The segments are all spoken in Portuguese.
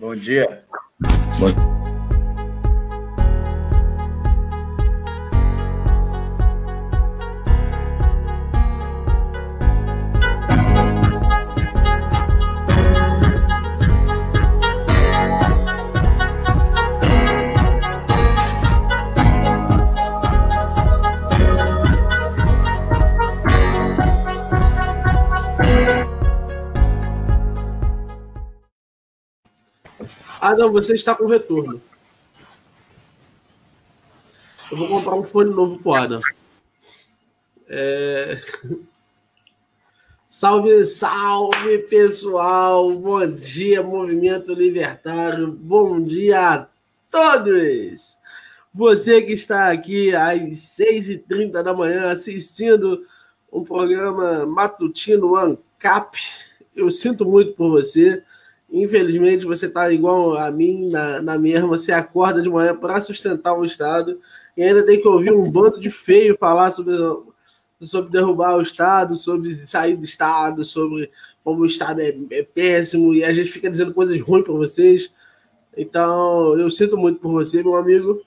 Bom dia. Bom... Adam, você está com retorno. Eu vou comprar um fone novo pro Adam. É... Salve, salve, pessoal! Bom dia, Movimento Libertário! Bom dia a todos! Você que está aqui às 6h30 da manhã assistindo um programa matutino ANCAP, eu sinto muito por você. Infelizmente, você está igual a mim, na, na mesma. Você acorda de manhã para sustentar o Estado e ainda tem que ouvir um bando de feio falar sobre, sobre derrubar o Estado, sobre sair do Estado, sobre como o Estado é, é péssimo e a gente fica dizendo coisas ruins para vocês. Então, eu sinto muito por você, meu amigo.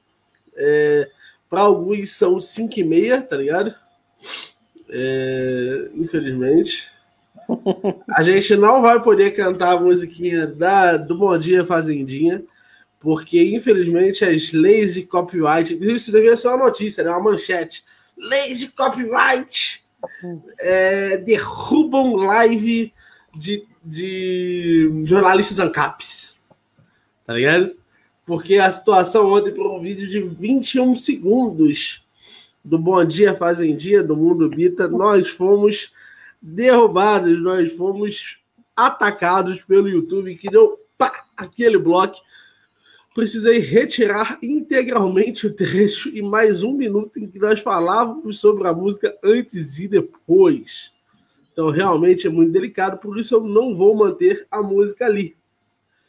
É, para alguns são 5 e meia, tá ligado? É, infelizmente. A gente não vai poder cantar a musiquinha da, do Bom Dia Fazendinha, porque infelizmente as leis de copyright, isso devia ser uma notícia, né? uma manchete. Leis de copyright é, derrubam live de, de jornalistas ANCAPs. Tá ligado? Porque a situação ontem, por um vídeo de 21 segundos do Bom Dia Fazendinha, do Mundo Bita, nós fomos derrubados, nós fomos atacados pelo YouTube, que deu pá, aquele bloco. Precisei retirar integralmente o trecho e mais um minuto em que nós falávamos sobre a música antes e depois. Então, realmente é muito delicado, por isso eu não vou manter a música ali.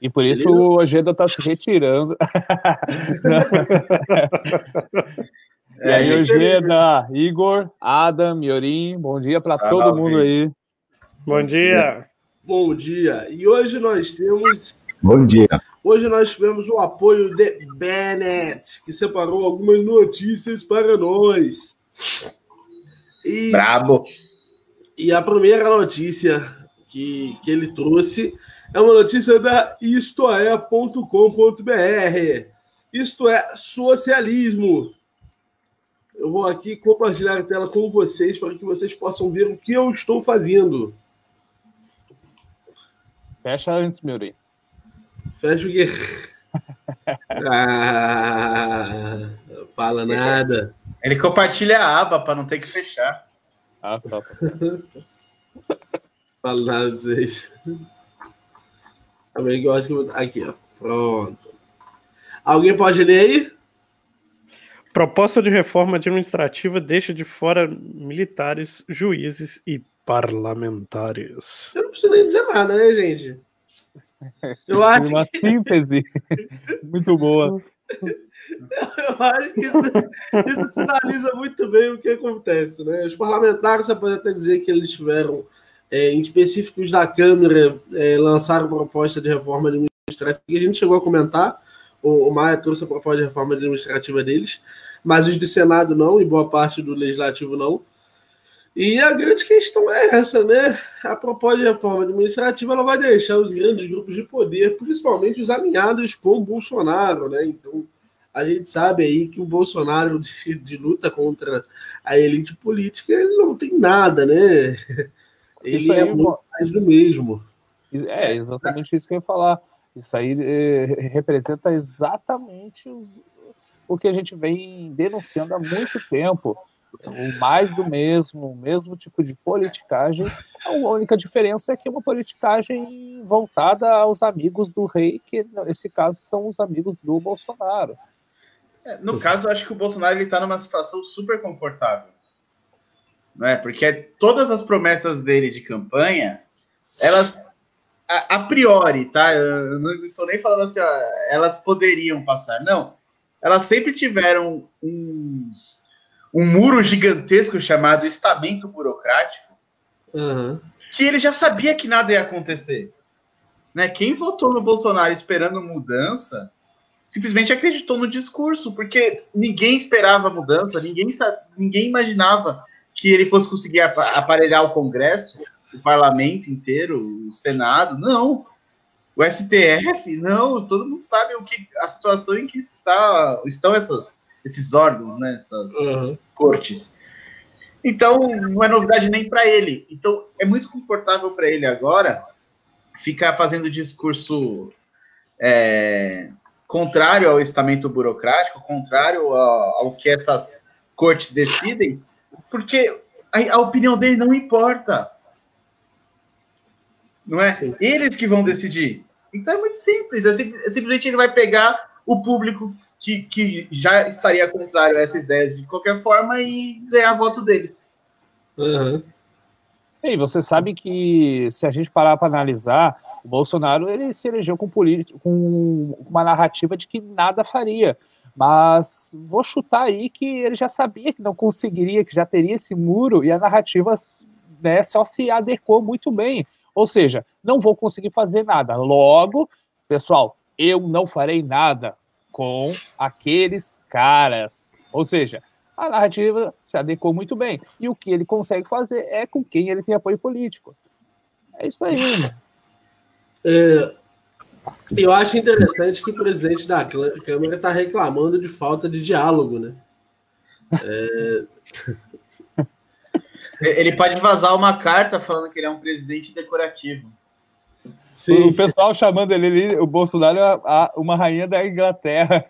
E por isso Beleza? o Ojeda está se retirando. E aí, é, Eugênia, Igor, Adam, Miorim, bom dia para todo mundo aí. Bom dia. Bom dia. E hoje nós temos. Bom dia. Hoje nós tivemos o apoio de Bennett, que separou algumas notícias para nós. E, Brabo. E a primeira notícia que, que ele trouxe é uma notícia da istoé.com.br. Isto é socialismo. Eu vou aqui compartilhar a tela com vocês para que vocês possam ver o que eu estou fazendo. Fecha antes, Miuri. Fecha o quê? ah, fala nada. Ele compartilha a aba para não ter que fechar. Ah, tá. fala nada pra vocês. Também gosto que Aqui, ó. Pronto. Alguém pode ler aí? Proposta de reforma administrativa deixa de fora militares, juízes e parlamentares. Eu não preciso nem dizer nada, né, gente? Eu acho Uma que... síntese muito boa. Eu acho que isso, isso, sinaliza muito bem o que acontece, né? Os parlamentares, você pode até dizer que eles tiveram, é, em específicos da Câmara, é, lançaram proposta de reforma administrativa, que a gente chegou a comentar, o, o Maia trouxe a proposta de reforma administrativa deles, mas os de Senado não, e boa parte do Legislativo não. E a grande questão é essa, né? A proposta de reforma administrativa ela vai deixar os grandes grupos de poder, principalmente os alinhados com o Bolsonaro, né? Então, a gente sabe aí que o Bolsonaro de, de luta contra a elite política, ele não tem nada, né? Ele é muito mais do mesmo. É exatamente isso que eu ia falar. Isso aí é, representa exatamente os, o que a gente vem denunciando há muito tempo. O mais do mesmo, o mesmo tipo de politicagem. A única diferença é que é uma politicagem voltada aos amigos do rei, que nesse caso são os amigos do Bolsonaro. É, no caso, eu acho que o Bolsonaro está numa situação super confortável. Né? Porque todas as promessas dele de campanha, elas a, a priori, tá? Eu não estou nem falando assim, ó, elas poderiam passar. Não elas sempre tiveram um, um muro gigantesco chamado estamento burocrático, uhum. que ele já sabia que nada ia acontecer. Né? Quem votou no Bolsonaro esperando mudança simplesmente acreditou no discurso, porque ninguém esperava mudança, ninguém, ninguém imaginava que ele fosse conseguir aparelhar o Congresso, o parlamento inteiro, o Senado. Não. O STF, não, todo mundo sabe o que a situação em que está, estão essas, esses órgãos, né, essas uhum. cortes. Então, não é novidade nem para ele. Então, é muito confortável para ele agora ficar fazendo discurso é, contrário ao estamento burocrático, contrário ao, ao que essas cortes decidem, porque a, a, opinião dele não importa. Não é? Sim. Eles que vão decidir. Então é muito simples. É, sim, é simplesmente ele vai pegar o público que, que já estaria contrário a essas ideias de qualquer forma e ganhar voto deles. Uhum. E você sabe que se a gente parar para analisar, o Bolsonaro ele se elegeu com, com uma narrativa de que nada faria. Mas vou chutar aí que ele já sabia que não conseguiria, que já teria esse muro, e a narrativa né, só se adequou muito bem. Ou seja, não vou conseguir fazer nada. Logo, pessoal, eu não farei nada com aqueles caras. Ou seja, a narrativa se adequou muito bem. E o que ele consegue fazer é com quem ele tem apoio político. É isso aí. É, eu acho interessante que o presidente da Câmara está reclamando de falta de diálogo, né? É... Ele pode vazar uma carta falando que ele é um presidente decorativo. Sim. O pessoal chamando ele, o Bolsonaro, a, uma rainha da Inglaterra.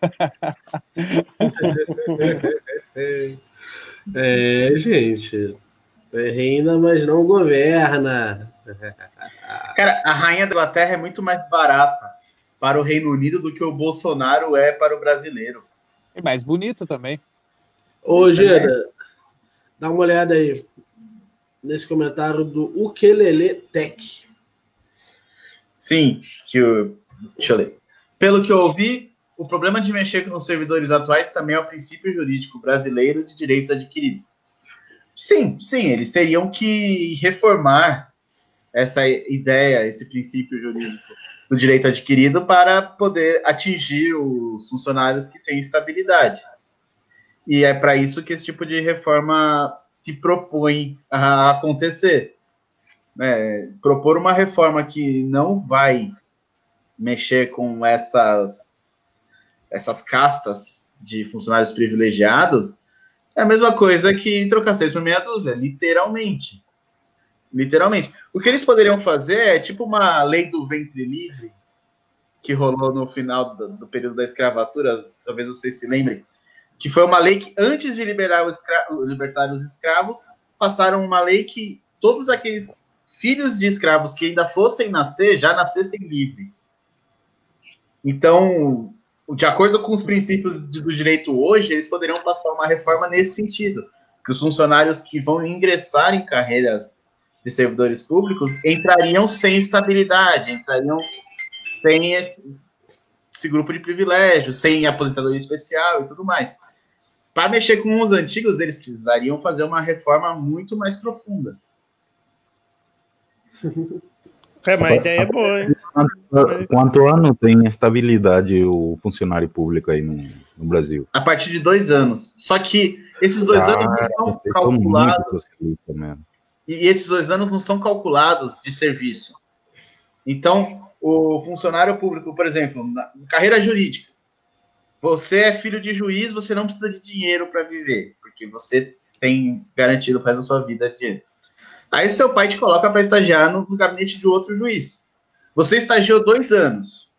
É, gente. É reina, mas não governa. Cara, a rainha da Inglaterra é muito mais barata para o Reino Unido do que o Bolsonaro é para o brasileiro. E mais bonito também. Ô, Gera, dá uma olhada aí nesse comentário do Ukelele Tech. Sim, que o. Deixa eu ler. Pelo que eu ouvi, o problema de mexer com os servidores atuais também é o princípio jurídico brasileiro de direitos adquiridos. Sim, sim, eles teriam que reformar essa ideia, esse princípio jurídico do direito adquirido para poder atingir os funcionários que têm estabilidade. E é para isso que esse tipo de reforma se propõe a acontecer. É, propor uma reforma que não vai mexer com essas, essas castas de funcionários privilegiados é a mesma coisa que trocar seis por meia dúzia, literalmente. Literalmente. O que eles poderiam fazer é tipo uma lei do ventre livre que rolou no final do, do período da escravatura, talvez vocês se lembrem, que foi uma lei que antes de liberar escra libertar os escravos, passaram uma lei que todos aqueles filhos de escravos que ainda fossem nascer já nascessem livres. Então, de acordo com os princípios do direito hoje, eles poderiam passar uma reforma nesse sentido, que os funcionários que vão ingressar em carreiras de servidores públicos entrariam sem estabilidade, entrariam sem esse, esse grupo de privilégios, sem aposentadoria especial e tudo mais. Para mexer com os antigos, eles precisariam fazer uma reforma muito mais profunda. É, mas a ideia é boa, hein? Quanto, ano tem estabilidade o funcionário público aí no, no, Brasil? A partir de dois anos. Só que esses dois ah, anos não são calculados. E esses dois anos não são calculados de serviço. Então, o funcionário público, por exemplo, na carreira jurídica, você é filho de juiz, você não precisa de dinheiro para viver, porque você tem garantido o resto da sua vida dinheiro. Aí seu pai te coloca para estagiar no, no, gabinete de outro juiz. Você estagiou dois anos.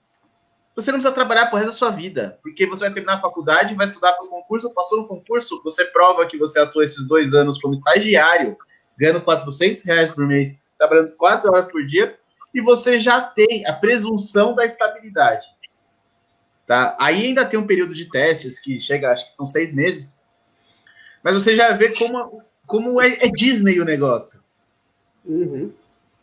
Você não precisa trabalhar por resto da sua vida, porque você vai terminar a faculdade, vai estudar para o concurso, passou no concurso, você prova que você atuou esses dois anos como estagiário, ganhando 400 reais por mês, trabalhando quatro horas por dia, e você já tem a presunção da estabilidade. Tá? Aí ainda tem um período de testes que chega, acho que são seis meses, mas você já vê como, como é, é Disney o negócio. Uhum.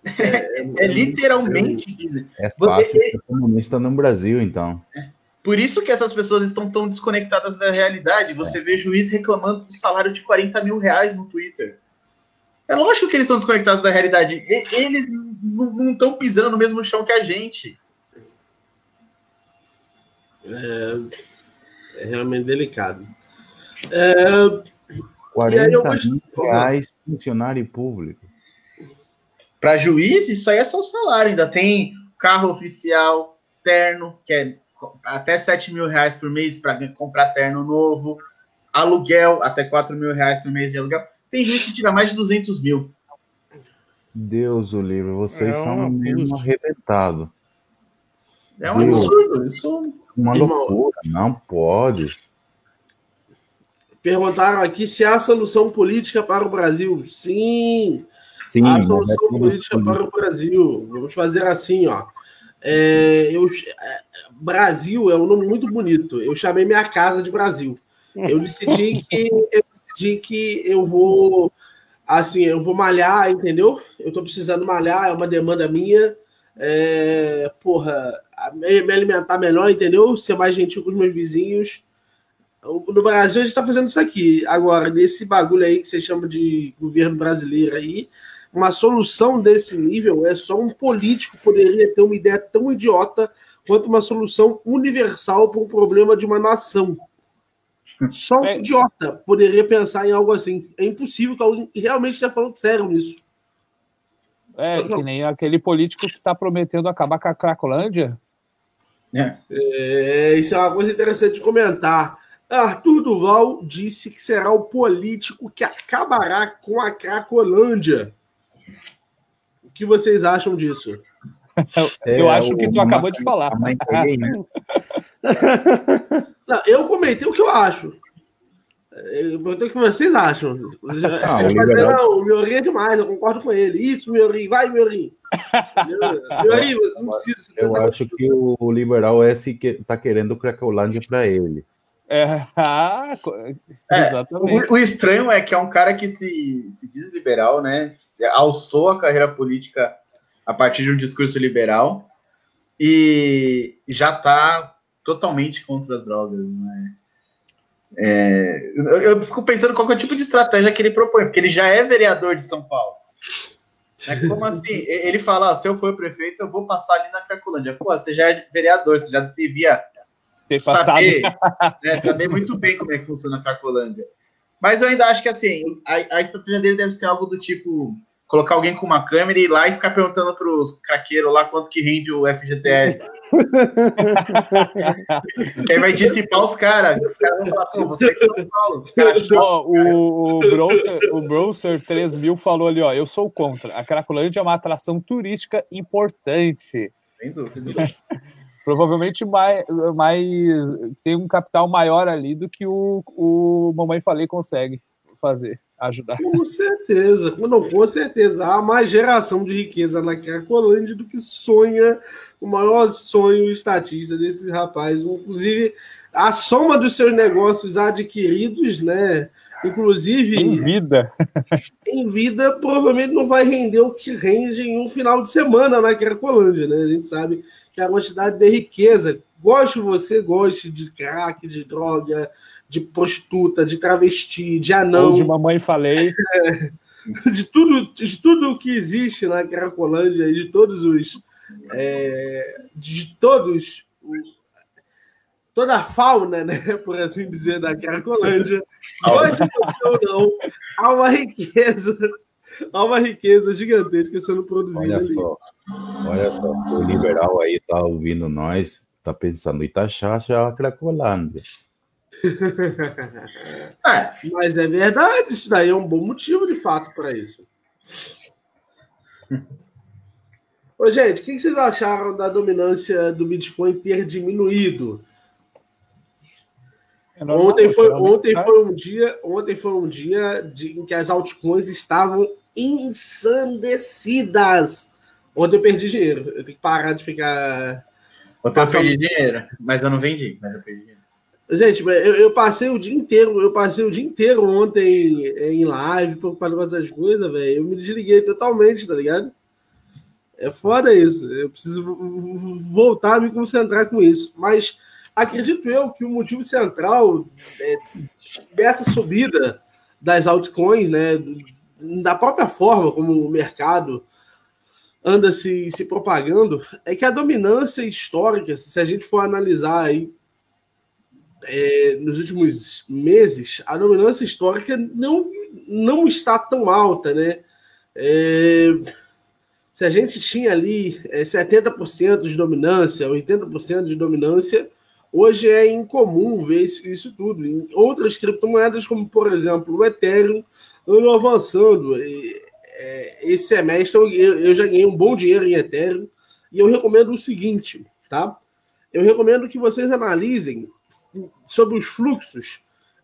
É, é, é, literalmente Disney. É fácil ser comunista no Brasil, então. É. Por isso que essas pessoas estão tão desconectadas da realidade. Você vê juiz reclamando do salário de 40 mil reais no Twitter. É lógico que eles estão desconectados da realidade. Eles não estão pisando no mesmo chão que a gente. É, é realmente delicado. É, 40 aí eu mil reais funcionário público. Para juiz, isso aí é só o salário. Ainda tem carro oficial, terno, que é até 7 mil reais por mês para comprar terno novo, aluguel, até 4 mil reais por mês de aluguel. Tem juiz que tira mais de 200 mil. Deus o livre, vocês É um são mesmo abuso. É um Meu. absurdo. Isso Uma Irmão. loucura, não pode. perguntaram aqui se há solução política para o Brasil. Sim, Sim, há é solução tudo política político. para o Brasil. Vamos fazer assim, ó. É, eu, é, Brasil é um nome muito bonito. Eu chamei minha casa de Brasil. Eu decidi que eu decidi que eu vou assim, eu vou malhar, entendeu? Eu tô precisando malhar, é uma demanda minha. É, porra, me me alimentar melhor, entendeu? Ser mais gentil com os meus vizinhos. No Brasil a gente tá fazendo isso aqui. Agora, nesse bagulho aí que você chama de governo brasileiro aí, uma solução desse nível é só um político poderia ter uma ideia tão idiota quanto uma solução universal para um problema de uma nação. Só um É. idiota poderia pensar em algo assim. É impossível que alguém realmente esteja falando sério nisso. É, que nem aquele político que está prometendo acabar com a Cracolândia. Né? É, isso é uma coisa interessante de comentar. Arthur Duval disse que será o político que acabará com a Cracolândia. O que vocês acham disso? Eu É, acho que tu acabou de falar. mãe gay, né? Não, eu comentei o que eu acho. Eu perguntei o que vocês acham. Ah, o dizer, não, o Miorim é demais, eu concordo com ele. Isso, Miorim, vai, Miorim. Miorim, não precisa. Eu tá- acho que o liberal é esse que tá querendo Cracolândia para ele. É, ah, É, exatamente. O, o estranho é que é um cara que se, se diz liberal, né? Se alçou a carreira política a partir de um discurso liberal e já está totalmente contra as drogas, né? É, eu, eu fico pensando qual é o tipo de estratégia que ele propõe, porque ele já é vereador de São Paulo. É como assim? Ele fala: "Ah, se eu for prefeito, eu vou passar ali na Cracolândia. Pô, você já é vereador, você já devia Ter saber, né, saber muito bem como é que funciona a Cracolândia. Mas eu ainda acho que assim, a, a estratégia dele deve ser algo do tipo colocar alguém com uma câmera e ir lá e ficar perguntando pros craqueiros lá quanto que rende o FGTS. que aí vai dissipar os caras. Os caras vão falar, pô, você é de São Paulo. Cara, Ó, o, o, Bronzer, o Bronzer 3000 falou ali, ó, eu sou contra. A Cracolândia é uma atração turística importante. sem dúvida. Provavelmente mais, mais tem um capital maior ali do que o, o Mamãe Falei consegue fazer, ajudar. Com certeza, não, com certeza. Há mais geração de riqueza na Cracolândia do que sonha o maior sonho estatista desse rapaz. Inclusive, a soma dos seus negócios adquiridos, né? Inclusive, Em vida. em vida, provavelmente não vai render o que rende em um final de semana na Cracolândia, né? A gente sabe que a quantidade de riqueza, goste você, goste de crack, de droga, de prostituta, de travesti, de anão, Ou de Mamãe Falei. de tudo, de tudo que existe na Cracolândia e de todos os. é, de todos. Toda a fauna, né, por assim dizer, da Cracolândia, pode você ou não, há uma riqueza, há uma riqueza gigantesca sendo produzida Olha ali. só, olha só, o liberal aí tá ouvindo nós, tá pensando, Itaxaxa a Cracolândia. É, Mas é verdade, isso daí é um bom motivo de fato para isso. Ô, gente, o que vocês acharam da dominância do Bitcoin ter diminuído? É normal, Ontem foi, ontem tá? foi um dia, ontem foi um dia de- em que as altcoins estavam ensandecidas. Ontem eu perdi dinheiro. Eu tenho que parar de ficar. ontem eu perdi dinheiro, mas eu não vendi, mas eu perdi dinheiro. Gente, eu, eu passei o dia inteiro, eu passei o dia inteiro ontem em live, preocupado com essas coisas, velho. Eu me desliguei totalmente, tá ligado? É foda isso. Eu preciso vo- vo- voltar a me concentrar com isso. Mas acredito eu que o motivo central é, dessa subida das altcoins, né, da própria forma como o mercado anda se, se propagando é que a dominância histórica, se a gente for analisar aí é, nos últimos meses, a dominância histórica não, não está tão alta, né? É, se a gente tinha ali é, 70% de dominância, 80% de dominância, hoje é incomum ver isso, isso, tudo. Em outras criptomoedas, como por exemplo o Ethereum, andam avançando. E, é, esse semestre eu, eu já ganhei um bom dinheiro em Ethereum e eu recomendo o seguinte, tá? Eu recomendo que vocês analisem sobre os fluxos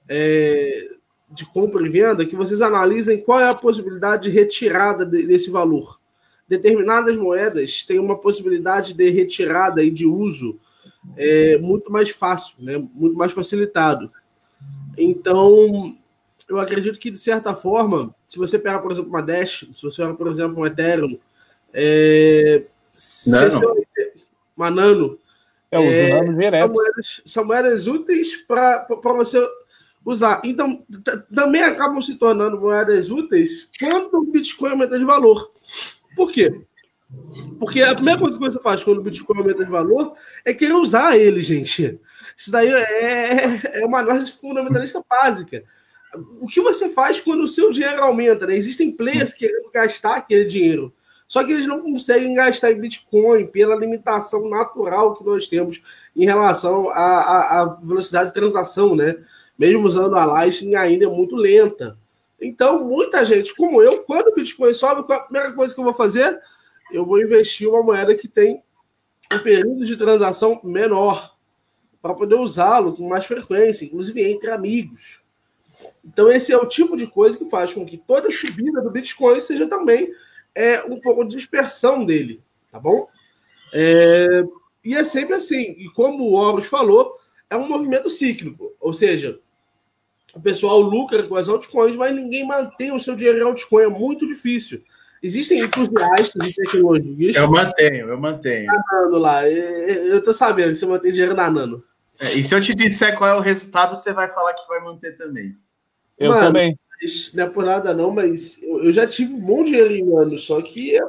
é, de compra e venda, que vocês analisem qual é a possibilidade de retirada de, desse valor. Determinadas moedas têm uma possibilidade de retirada e de uso é, muito mais fácil, né? muito mais facilitado. Então, eu acredito que, de certa forma, se você pegar, por exemplo, uma Dash, se você pegar, por exemplo, um Ethereum, é, Nano. uma Nano, É, é, são, moedas, são moedas úteis para você usar. Então, também acabam se tornando moedas úteis quando o Bitcoin aumenta de valor. Por quê? Porque a primeira coisa que você faz quando o Bitcoin aumenta de valor é querer usar ele, gente. Isso daí é, é uma análise fundamentalista básica. O que você faz quando o seu dinheiro aumenta? Né? Existem players querendo gastar aquele dinheiro. Só que eles não conseguem gastar em Bitcoin pela limitação natural que nós temos em relação à, à- à velocidade de transação, né? Mesmo usando a Lightning ainda é muito lenta. Então, muita gente, como eu, quando o Bitcoin sobe, qual a primeira coisa que eu vou fazer? Eu vou investir uma moeda que tem um período de transação menor, para poder usá-lo com mais frequência, inclusive entre amigos. Então, esse é o tipo de coisa que faz com que toda subida do Bitcoin seja também é, um pouco de dispersão dele, tá bom? É, e é sempre assim. E como o Horus falou, é um movimento cíclico. Ou seja, o pessoal lucra com as altcoins, mas ninguém mantém o seu dinheiro em altcoin. É muito difícil. Existem entusiastas de tecnologias Eu mantenho, eu mantenho. Nano lá. É, Eu tô sabendo que você mantém dinheiro na Nano. É, e se eu te disser qual é o resultado, você vai falar que vai manter também. Eu Mano, também. Mas Não é por nada, não, mas eu eu já tive um bom dinheiro em Nano, só que é,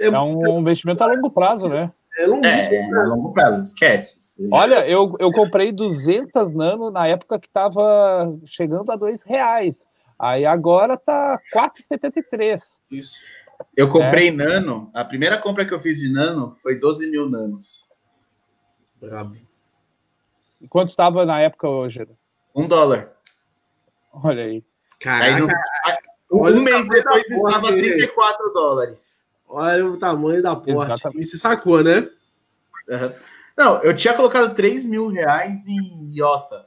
é, É um investimento a longo prazo, né? é longuíssimo. É, a longo prazo, esquece. Olha, eu, eu comprei 200 nano na época que estava chegando a dois reais. Aí agora tá 4,73. Isso. Eu comprei nano, a primeira compra que eu fiz de nano foi 12 mil nanos. Brabo. E quanto estava na época hoje? Um dólar. Olha aí. Aí no- Caraca, um o mês depois estava aí. 34 dólares. olha o tamanho da porta. Exatamente. E se sacou, né? Aham. Não, eu tinha colocado 3 mil reais em Iota.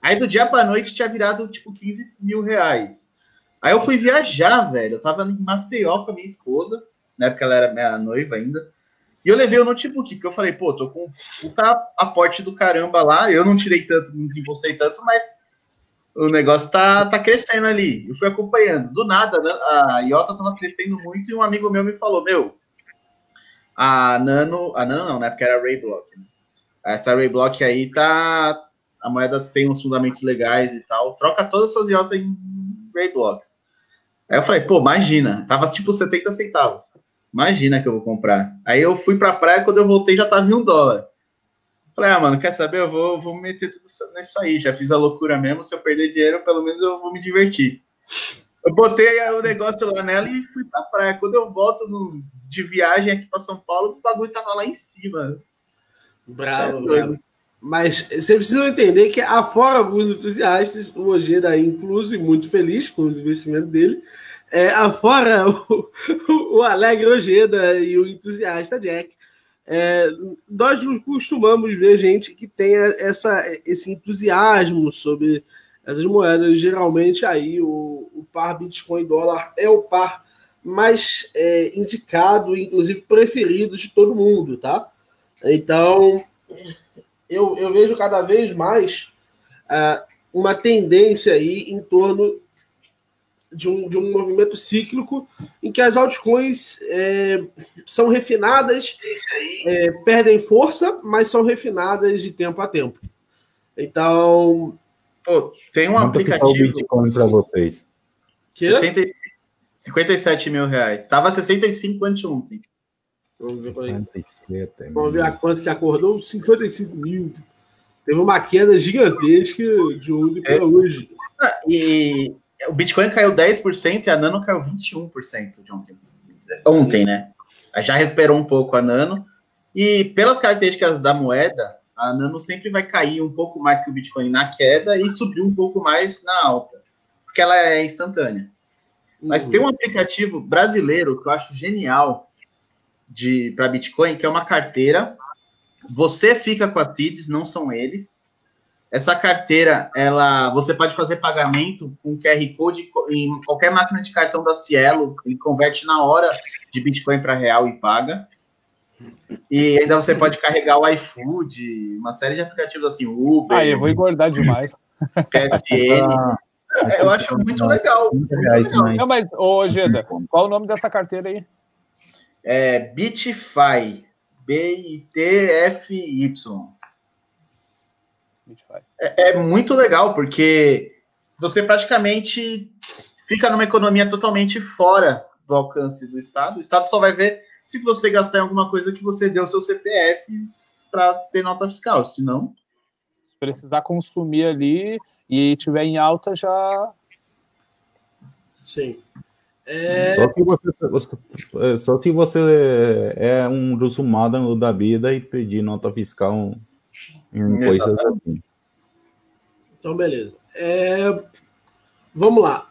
Aí do dia pra noite tinha virado tipo 15 mil reais. Aí eu fui viajar, velho. Eu tava em Maceió com a minha esposa, na época ela era minha noiva ainda. E eu levei o notebook, porque eu falei, pô, tô com um puta aporte do caramba lá. Eu não tirei tanto, não desembolsei tanto, mas o negócio tá, tá crescendo ali. Eu fui acompanhando. Do nada, né, a Iota tava crescendo muito e um amigo meu me falou, meu, a Nano, a Nano não, né? Porque era Ray Block. Né? Essa Ray Block aí tá. A moeda tem uns fundamentos legais e tal. Troca todas as suas iotas em Ray Blocks. Aí eu falei, pô, imagina. Tava tipo 70 centavos. Imagina que eu vou comprar. Aí eu fui pra praia, quando eu voltei já tava em um dólar. Falei, ah, mano, quer saber? Eu vou, vou meter tudo isso- nisso aí. Já fiz a loucura mesmo. Se eu perder dinheiro, pelo menos eu vou me divertir. Eu botei o negócio lá nela e fui pra praia. Quando eu volto no- de viagem aqui pra São Paulo, o bagulho tava lá em cima. Bravo, é bravo. Mas vocês precisam entender que, afora alguns entusiastas, o Ojeda é incluso e muito feliz com os investimentos dele, é, afora o, o Alegre Ojeda e o entusiasta Jack, é, nós costumamos ver gente que tenha essa, esse entusiasmo sobre essas moedas. Geralmente, aí o, o par Bitcoin dólar é o par mais é, indicado, inclusive preferido de todo mundo, tá? Então, eu, eu vejo cada vez mais ah, uma tendência aí em torno de um, de um movimento cíclico em que as altcoins é, são refinadas, é, perdem força, mas são refinadas de tempo a tempo. Então, Pô, tem um Quanto tá o aplicativo. Bitcoin para vocês? Que? 60 57 mil reais. Tava 65 anteontem. Vamos ver, qual é. 47 Vamos ver a quanto que acordou. 55 mil. Teve uma queda gigantesca de ontem É. para hoje. Ah, E o Bitcoin caiu 10% e a Nano caiu 21% de ontem. Ontem, né? Já recuperou um pouco a Nano. E pelas características da moeda, a Nano sempre vai cair um pouco mais que o Bitcoin na queda e subir um pouco mais na alta. Porque ela é instantânea. Mas tem um aplicativo brasileiro que eu acho genial para Bitcoin, que é uma carteira. Você fica com as seeds, não são eles. Essa carteira, ela, você pode fazer pagamento com QR Code em qualquer máquina de cartão da Cielo, ele converte na hora de Bitcoin para real e paga. E ainda você pode carregar o iFood, uma série de aplicativos assim, Uber, Ah, eu vou engordar demais. PSN. Ah, Eu acho muito legal. 30 Muito legal. Não, mas, ô, Ojeda, qual o nome dessa carteira aí? É Bitify. B-I-T-F-Y. Bitfy. É muito legal, porque você praticamente fica numa economia totalmente fora do alcance do Estado. O Estado só vai ver se você gastar em alguma coisa que você deu seu CPF para ter nota fiscal. Senão, Se precisar consumir ali e tiver em alta, já. Sim. É, Só, que você, só se você é um russomano da vida e pedir nota fiscal em coisas assim. Então, beleza. É, vamos lá.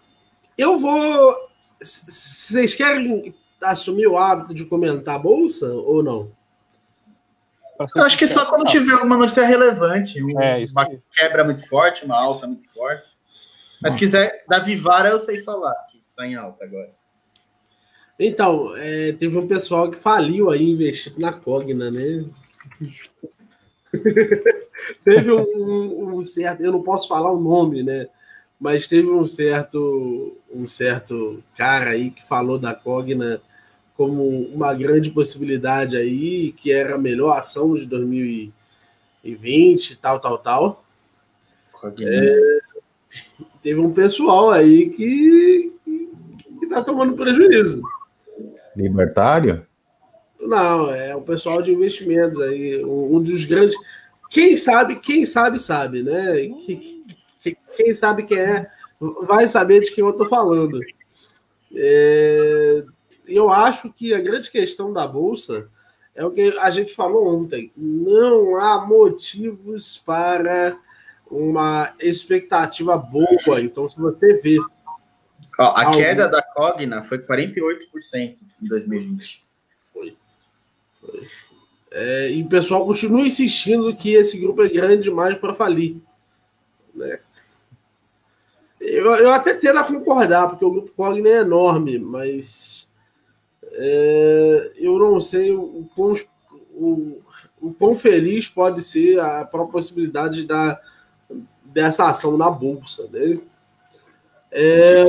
Eu vou. Vocês querem assumir o hábito de comentar a bolsa ou não? eu acho que só quando não. tiver alguma notícia relevante, um- É, isso uma aí. quebra muito forte, uma alta muito forte. Mas se quiser, da Vivara eu sei falar, que está em alta agora. Então, é, teve um pessoal que faliu aí investindo na Cogna, né? teve um, um- certo, eu não posso falar o nome, né? Mas teve um certo, um certo cara aí que falou da Cogna como uma grande possibilidade aí, que era a melhor ação de 2020, tal, tal, tal. Teve um pessoal aí que, que tá tomando prejuízo. Libertário? Não, é o pessoal de investimentos aí, um, um dos grandes. Quem sabe, quem sabe, sabe, né? Que- que- Quem sabe quem é, vai saber de quem eu tô falando. É, eu acho que a grande questão da Bolsa é o que a gente falou ontem. Não há motivos para uma expectativa boa. Então, se você vê Ó, a Algum. queda da Cogna foi 48% em 2020. É, e o pessoal continua insistindo que esse grupo é grande demais para falir. né? Eu, eu até tendo a concordar, porque o grupo Cogna é enorme, mas é, eu não sei o, quão, o, o quão feliz pode ser a própria possibilidade da, dessa ação na Bolsa. Né? É,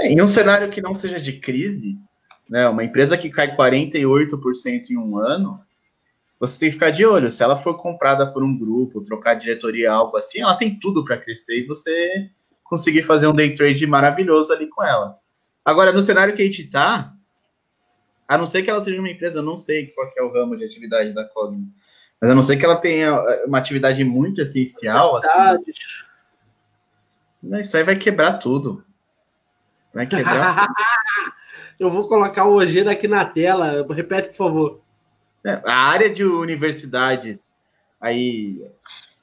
Em um cenário que não seja de crise, né, uma empresa que cai 48% em um ano, você tem que ficar de olho. Se ela for comprada por um grupo, trocar diretoria, algo assim, ela tem tudo para crescer e você conseguir fazer um day trade maravilhoso ali com ela. Agora, no cenário que a gente está, a não ser que ela seja uma empresa, eu não sei qual é o ramo de atividade da Cogna, mas a não ser que ela tenha eh, uma atividade muito essencial, assim, né, isso aí vai quebrar tudo. Vai quebrar eu vou colocar o Ojeda aqui na tela. Repete, por favor. É, a área de universidades aí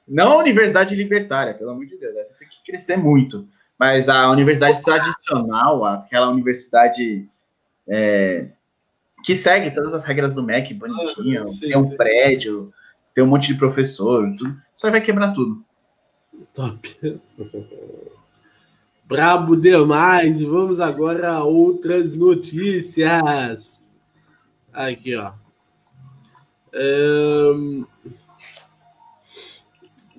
não a universidade libertária pelo amor de Deus essa tem que crescer muito mas a universidade tradicional aquela universidade é, que segue todas as regras do MEC bonitinho Ah, tem um sim. prédio tem um monte de professor tudo aí vai quebrar tudo Top. Brabo demais. E Vamos agora a outras notícias. Aqui, ó. Ahn,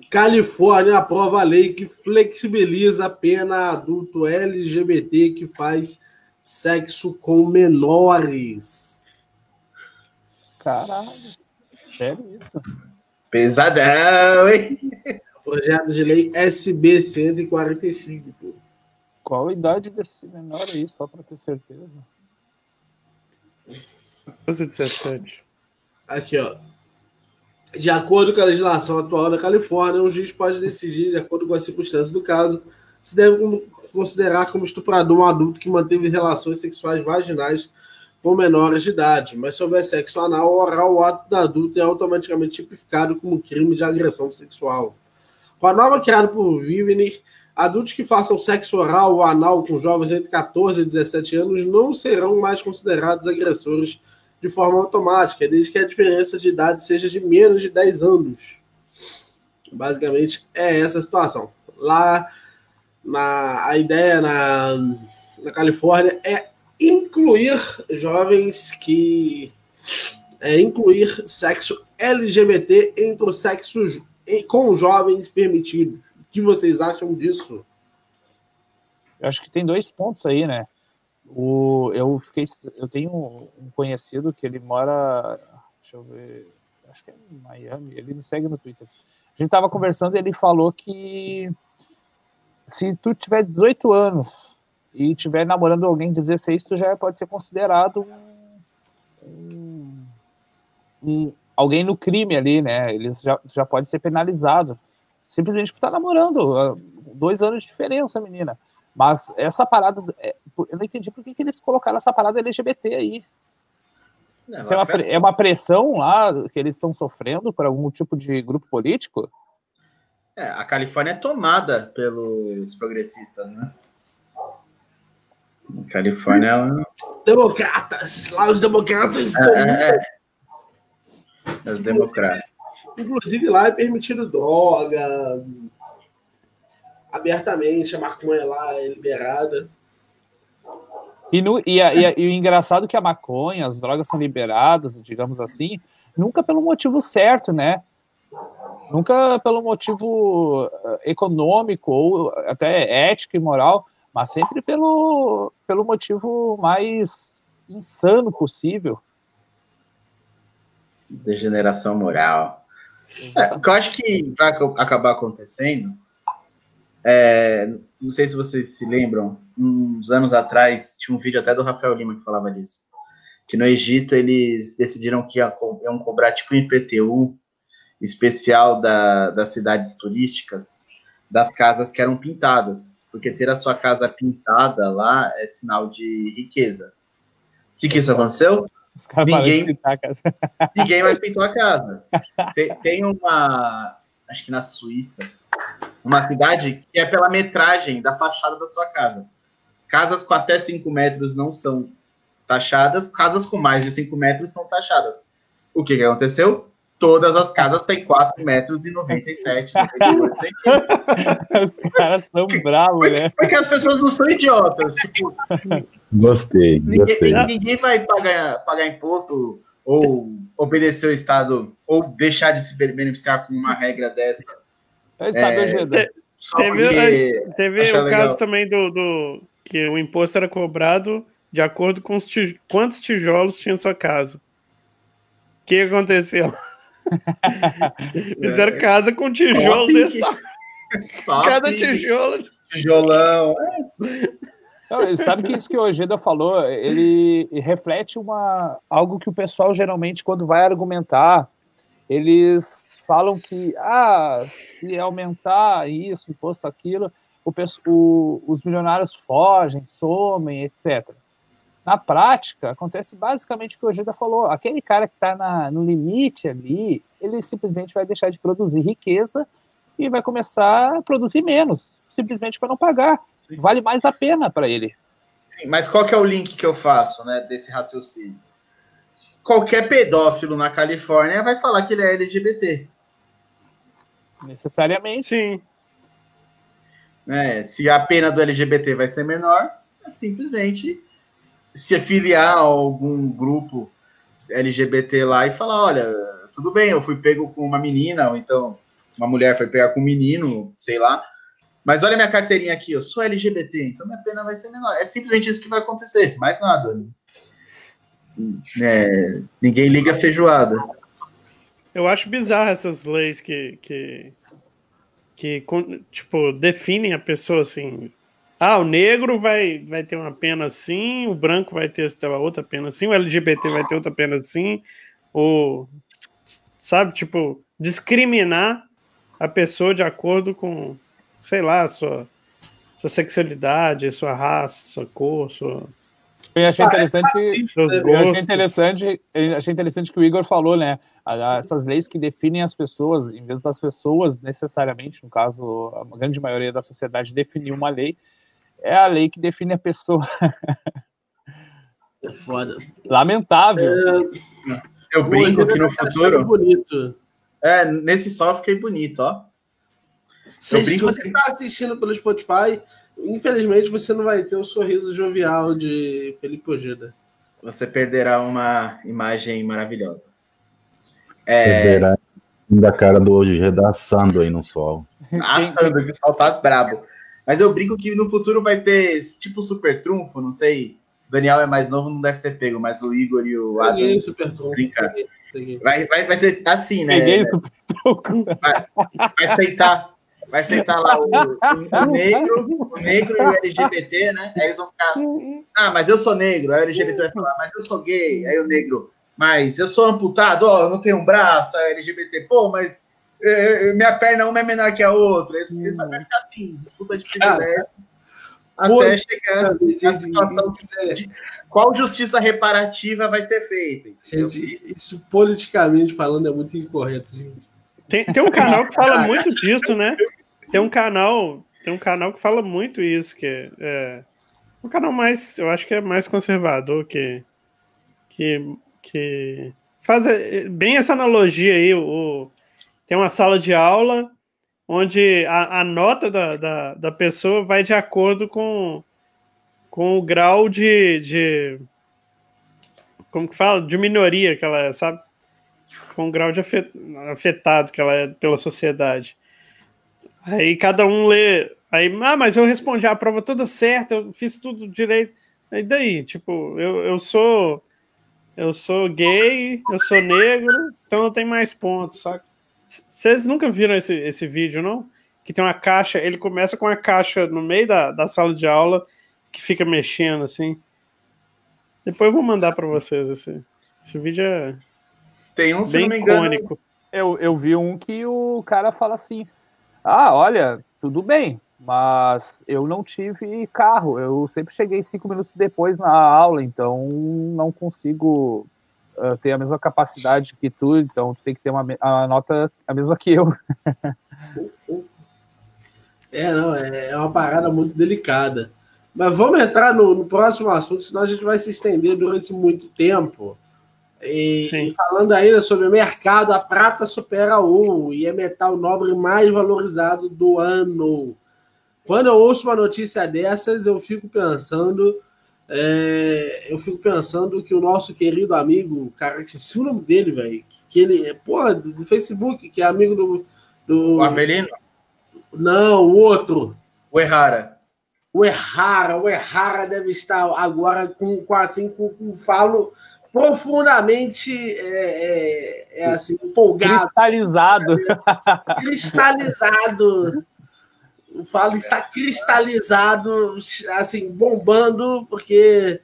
Califórnia aprova a lei que flexibiliza a pena adulto LGBT que faz sexo com menores. Caralho. Sério isso? pesadão hein Projeto de lei SB 145. pô. Qual a idade desse menor aí, só pra ter certeza? 14 17. Aqui, ó. De acordo com a legislação atual da Califórnia, um juiz pode decidir, de acordo com as circunstâncias do caso, se deve considerar como estuprador um adulto que manteve relações sexuais vaginais com menores de idade, mas se houver sexo anal ou oral, o ato do adulto é automaticamente tipificado como crime de agressão sexual. Com a norma criada por Vivner, adultos que façam sexo oral ou anal com jovens entre 14 e 17 anos não serão mais considerados agressores de forma automática, desde que a diferença de idade seja de menos de 10 anos. Basicamente é essa a situação. Lá, na, a ideia na, na Califórnia é incluir jovens que. É, incluir sexo LGBT entre os sexos com jovens permitidos. Que vocês acham disso? Eu acho que tem dois pontos aí, né? O, eu fiquei, eu tenho um conhecido que ele mora, deixa eu ver, acho que é em Miami. Ele me segue no Twitter. A gente tava conversando e ele falou que se tu tiver 18 anos e tiver namorando alguém de 16, tu já pode ser considerado um, um, um, alguém no crime ali, né? Eles já, já pode ser penalizado. Simplesmente por estar tá namorando. Dois anos de diferença, menina. Mas essa parada. É, eu não entendi por que, que eles colocaram essa parada LGBT aí. Não, é, uma, é uma pressão lá que eles estão sofrendo por algum tipo de grupo político? É, a Califórnia é tomada pelos progressistas, né? Califórnia, ela... Democratas! Lá os democratas estão. É, é. Os democratas. Inclusive, lá é permitido droga. Abertamente, a maconha lá é liberada. E, no, e, a, e, a, e, o engraçado é que a maconha, as drogas são liberadas, digamos assim, nunca pelo motivo certo, né? Nunca pelo motivo eh, econômico ou até ético e moral, mas sempre pelo, pelo motivo mais insano possível. Degeneração moral. É, o que eu acho que vai acabar acontecendo, é, não sei se vocês se lembram, uns anos atrás tinha um vídeo até do Rafael Lima que falava disso, que no Egito eles decidiram que iam cobrar tipo um IPTU especial da, das cidades turísticas das casas que eram pintadas, porque ter a sua casa pintada lá é sinal de riqueza. O que, que isso aconteceu? Ninguém, ninguém mais pintou a casa. Tem, tem, uma, acho que na Suíça, uma cidade que é pela metragem da fachada da sua casa. Casas com até 5 metros não são taxadas, casas com mais de 5 metros são taxadas. O que, que aconteceu? Todas as casas têm 4 metros e 97, 98 Os caras são bravos, né? Porque as pessoas não são idiotas. Tipo, gostei, ninguém, gostei. Ninguém vai pagar, pagar imposto ou obedecer o Estado ou deixar de se beneficiar com uma regra dessa. É, sabe, te, teve, teve o legal. caso também do, do que o imposto era cobrado de acordo com os tij quantos tijolos tinha sua casa. O que aconteceu? Fizeram é. casa com tijolo desse Cada tijolo. Tijolão. Não, sabe que isso que o Ojeda falou, ele reflete uma, algo que o pessoal geralmente, quando vai argumentar, eles falam que ah, se aumentar isso, imposto aquilo, o, o, os milionários fogem, somem, etc. Na prática, acontece basicamente o que o Ojeda falou. Aquele cara que está no limite ali, ele simplesmente vai deixar de produzir riqueza e vai começar a produzir menos, simplesmente para não pagar. Sim. Vale mais a pena para ele. Sim, mas qual que é o link que eu faço né, desse raciocínio? Qualquer pedófilo na Califórnia vai falar que ele é LGBT. Necessariamente. Sim. É, se a pena do LGBT vai ser menor, é simplesmente se afiliar a algum grupo LGBT lá e falar, olha, tudo bem, eu fui pego com uma menina, ou então uma mulher foi pegar com um menino, sei lá, mas olha minha carteirinha aqui, eu sou LGBT, então minha pena vai ser menor. É simplesmente isso que vai acontecer, mais nada. Né? É, ninguém liga feijoada. Eu acho bizarro essas leis que, que, que tipo, definem a pessoa assim. Ah, o negro vai, vai ter uma pena assim, o branco vai ter outra pena assim, o LGBT vai ter outra pena assim, ou sabe, tipo, discriminar a pessoa de acordo com, sei lá, sua, sua sexualidade, sua raça, sua cor, sua. Eu achei interessante, eu achei interessante, eu achei interessante que o Igor falou, né? Essas leis que definem as pessoas, em vez das pessoas necessariamente, no caso, a grande maioria da sociedade definiu uma lei, é a lei que define a pessoa. É foda. Lamentável. É... Eu brinco que no futuro. Bonito. É, nesse só fiquei bonito, ó. Se, se você está assistindo pelo Spotify, infelizmente você não vai ter o sorriso jovial de Felipe Ojeda. Você perderá uma imagem maravilhosa. É... Perderá da cara do Ojeda assando aí no sol. Assando, que o sol tá brabo. Mas eu brinco que no futuro vai ter tipo super trunfo, não sei. O Daniel é mais novo, não deve ter pego, mas o Igor e o Adam. Peguei super trunfo. Brincar. Vai, vai, vai ser assim, né? Peguei super trunfo. Vai, vai aceitar. Vai sentar lá o, o, negro, o negro e o LGBT, né? Aí eles vão ficar. Ah, mas eu sou negro. Aí o LGBT vai falar, mas eu sou gay. Aí o negro, mas eu sou amputado, ó, eu não tenho um braço. Aí o LGBT, pô, mas é, minha perna uma é menor que a outra. Esse hum. vai ficar assim, disputa de privilégio. até chegar na situação de qual justiça reparativa vai ser feita. Gente, isso politicamente falando é muito incorreto, gente. Tem, tem um canal que fala muito disso, né? Tem um canal, tem um canal que fala muito isso, que é, é um canal mais, eu acho que é mais conservador, que que, que faz é, bem essa analogia aí, o, tem uma sala de aula onde a, a nota da, da, da, pessoa vai de acordo com, com o grau de, de. Como que fala? De minoria que ela é, sabe? Com o grau de afetado que ela é pela sociedade. Aí cada um lê. Aí, ah, mas eu respondi a prova toda certa, eu fiz tudo direito. E daí? Tipo, eu, eu sou. Eu sou gay, eu sou negro, então eu tenho mais pontos, sabe? Vocês nunca viram esse, esse vídeo, não? Que tem uma caixa, ele começa com a caixa no meio da, da sala de aula que fica mexendo assim. Depois eu vou mandar para vocês esse, esse vídeo é tem um, se não me engano, icônico. Eu, eu vi um que o cara fala assim: Ah, olha, tudo bem, mas eu não tive carro. Eu sempre cheguei cinco minutos depois na aula, então não consigo uh, tem a mesma capacidade que tu, então tu tem que ter uma a nota a mesma que eu. é, não, é, é uma parada muito delicada. Mas vamos entrar no, no, próximo assunto, senão a gente vai se estender durante muito tempo. E, e, falando ainda sobre o mercado, a prata supera o ouro e é metal nobre mais valorizado do ano. Quando eu ouço uma notícia dessas, eu fico pensando é, eu fico pensando que o nosso querido amigo, cara, esqueci o nome dele, velho, que ele é, porra, do Facebook, que é amigo do. do o Avelino? Não, o outro. O Errara. O Errara, o Errara deve estar agora com, com assim, com, com falo profundamente é, é, é, assim, empolgado. Cristalizado. Cristalizado o Falo está cristalizado, assim, bombando, porque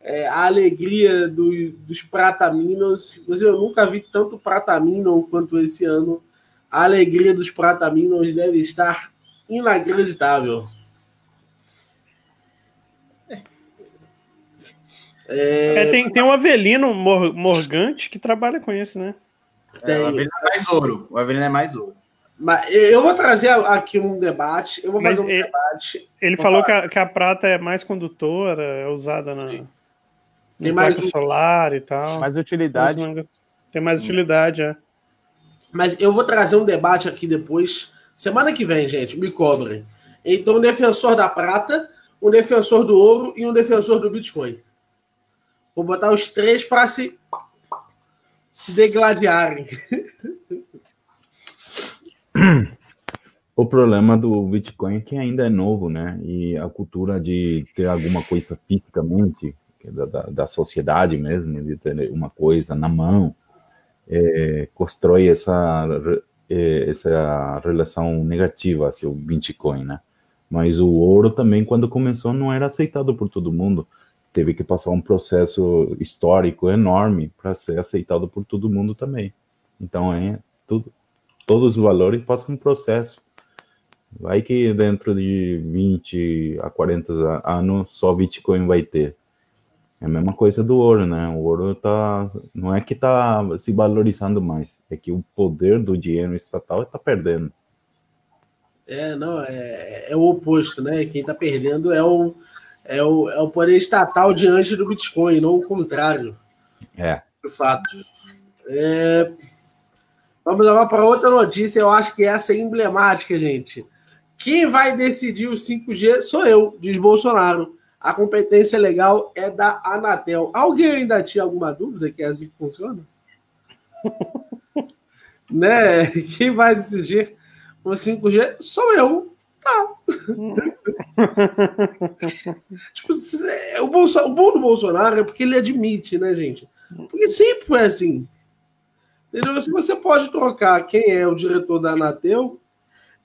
é, a alegria do, dos Prataminos, inclusive eu nunca vi tanto Pratamino quanto esse ano. A alegria dos Prataminos deve estar inacreditável. É, é, tem, tem um Avelino Morgante que trabalha com isso, né? É, o Avelino é mais ouro. O Avelino é mais ouro. Mas eu vou trazer aqui um debate. Eu vou fazer Mas um ele, debate. Ele falou que a, que a, prata é mais condutora, é usada na tem mais solar e tal. Mais utilidade. Tem mais utilidade, é. Mas eu vou trazer um debate aqui depois. Semana que vem, gente, me cobrem. Então, um defensor da prata, um defensor do ouro e um defensor do Bitcoin. Vou botar os três para se, se degladiarem. O problema do Bitcoin é que ainda é novo, né? E a cultura de ter alguma coisa fisicamente, é da, da, da sociedade mesmo, de ter uma coisa na mão, é, constrói essa, é, essa relação negativa hacia o Bitcoin, né? Mas o ouro também, quando começou, não era aceitado por todo mundo. Teve que passar um processo histórico enorme para ser aceitado por todo mundo também. Então, é tudo, todos os valores passam um processo. Vai que dentro de 20 a 40 anos só Bitcoin vai ter. É a mesma coisa do ouro, né? O ouro tá, não é que está se valorizando mais, é que o poder do dinheiro estatal está perdendo. É, não, é, é o oposto, né? Quem está perdendo é o, é, o, é o poder estatal diante do Bitcoin, não o contrário. É. De fato. É, vamos agora para outra notícia, eu acho que essa é emblemática, gente. Quem vai decidir o 5G sou eu, diz Bolsonaro. A competência legal é da Anatel. Alguém ainda tinha alguma dúvida que é assim que funciona? né? Quem vai decidir o 5G sou eu. Tá. tipo, é, o, Bolso, o bom do Bolsonaro é porque ele admite, né, gente? Porque sempre foi assim. Se você pode trocar quem é o diretor da Anatel,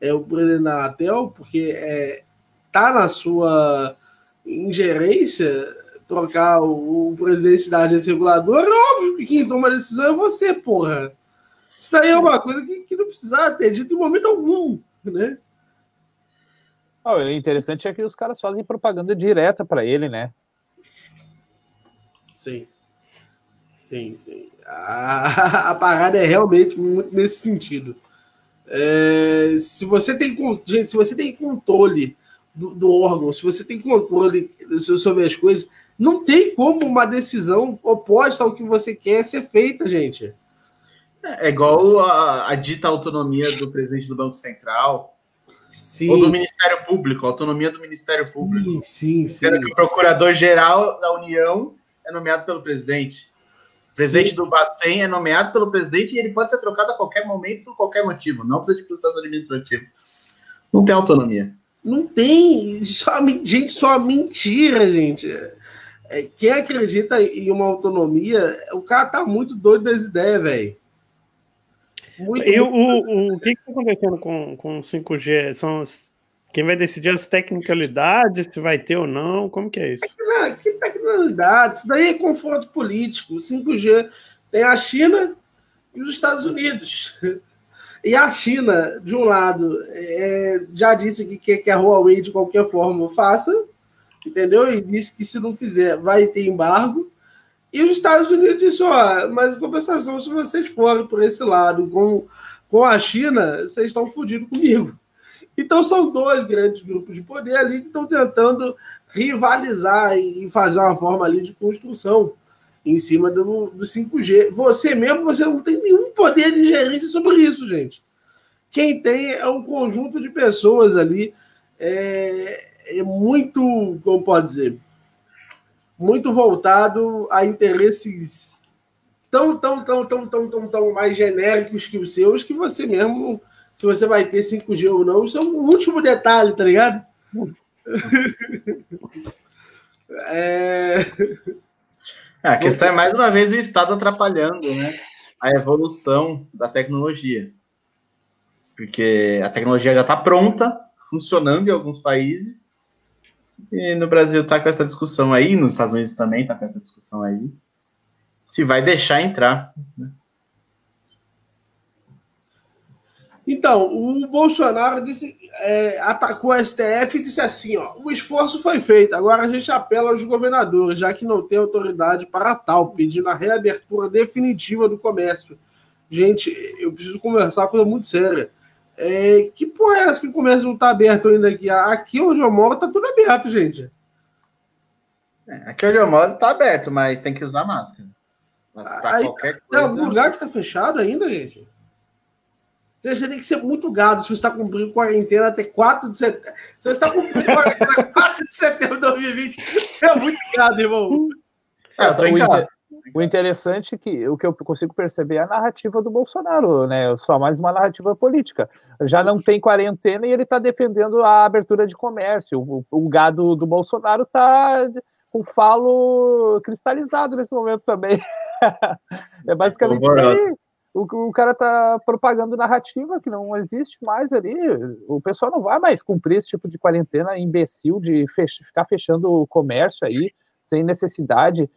é o presidente da Anatel, porque é, tá na sua ingerência trocar o, o presidente da agência reguladora, óbvio que quem toma a decisão é você, porra. Isso daí é uma coisa que, que não precisa ter dito em momento algum, né? Oh, o interessante é que os caras fazem propaganda direta para ele, né? Sim. Sim, sim. A, a parada é realmente muito nesse sentido. É, se você tem gente, se você tem controle do, do, órgão, se você tem controle sobre as coisas, não tem como uma decisão oposta ao que você quer ser feita, gente. É igual a, a dita autonomia do presidente do Banco Central. Sim. Ou do Ministério Público, a autonomia do Ministério sim, Público. Sim, sim. Sendo que o procurador-geral da União é nomeado pelo presidente. O presidente sim. do Bacen é nomeado pelo presidente e ele pode ser trocado a qualquer momento por qualquer motivo. Não precisa de processo administrativo. Não tem autonomia. Não tem. Só, gente, só mentira, gente. É, quem acredita em uma autonomia, o cara tá muito doido das ideias, velho. Muito, e muito... O, o, que está acontecendo com, com o 5G? São as, quem vai decidir as tecnicalidades, se vai ter ou não? Como que é isso? Que tecnicalidades? Isso daí é confronto político. O 5G tem a China e os Estados Unidos. E a China, de um lado, é, já disse que quer que a Huawei de qualquer forma faça, entendeu? E disse que se não fizer, vai ter embargo. E os Estados Unidos disse, ó, mas em compensação, se vocês forem por esse lado com, com a China, vocês estão fodidos comigo. Então são dois grandes grupos de poder ali que estão tentando rivalizar e fazer uma forma ali de construção em cima do, do 5G. Você mesmo, você não tem nenhum poder de gerência sobre isso, gente. Quem tem é um conjunto de pessoas ali, é, é muito, como pode dizer, muito voltado a interesses tão, tão, tão, tão, tão, tão, tão mais genéricos que os seus, que você mesmo, se você vai ter 5G ou não, isso é um último detalhe, tá ligado? é... é... A questão é mais uma vez o Estado atrapalhando né, a evolução da tecnologia. Porque a tecnologia já está pronta, funcionando em alguns países, e no Brasil tá com essa discussão aí, nos Estados Unidos também tá com essa discussão aí. Se vai deixar entrar. Né? Então, o Bolsonaro disse, é, atacou a STF e disse assim: ó, o esforço foi feito, agora a gente apela aos governadores, já que não tem autoridade para tal, pedindo a reabertura definitiva do comércio. Gente, eu preciso conversar uma coisa muito séria. É, que porra é essa que o comércio não está aberto ainda aqui? Aqui onde eu moro tá tudo aberto, gente. É, aqui onde eu moro tá aberto, mas tem que usar máscara. Pra Aí, qualquer coisa. Tem algum lugar que tá fechado ainda, gente? Você tem que ser muito gado se você está cumprindo quarentena até 4 de setembro. Se você está cumprindo quarentena até 4 de setembro de 2020, é muito gado, irmão. É, tô em casa. O interessante é que o que eu consigo perceber é a narrativa do Bolsonaro, né? Só mais uma narrativa política. Já não tem quarentena e ele está defendendo a abertura de comércio. O, o gado do Bolsonaro está com falo cristalizado nesse momento também. é basicamente isso aí. O, o cara tá propagando narrativa que não existe mais ali. O pessoal não vai mais cumprir esse tipo de quarentena imbecil de fech ficar fechando o comércio aí sem necessidade.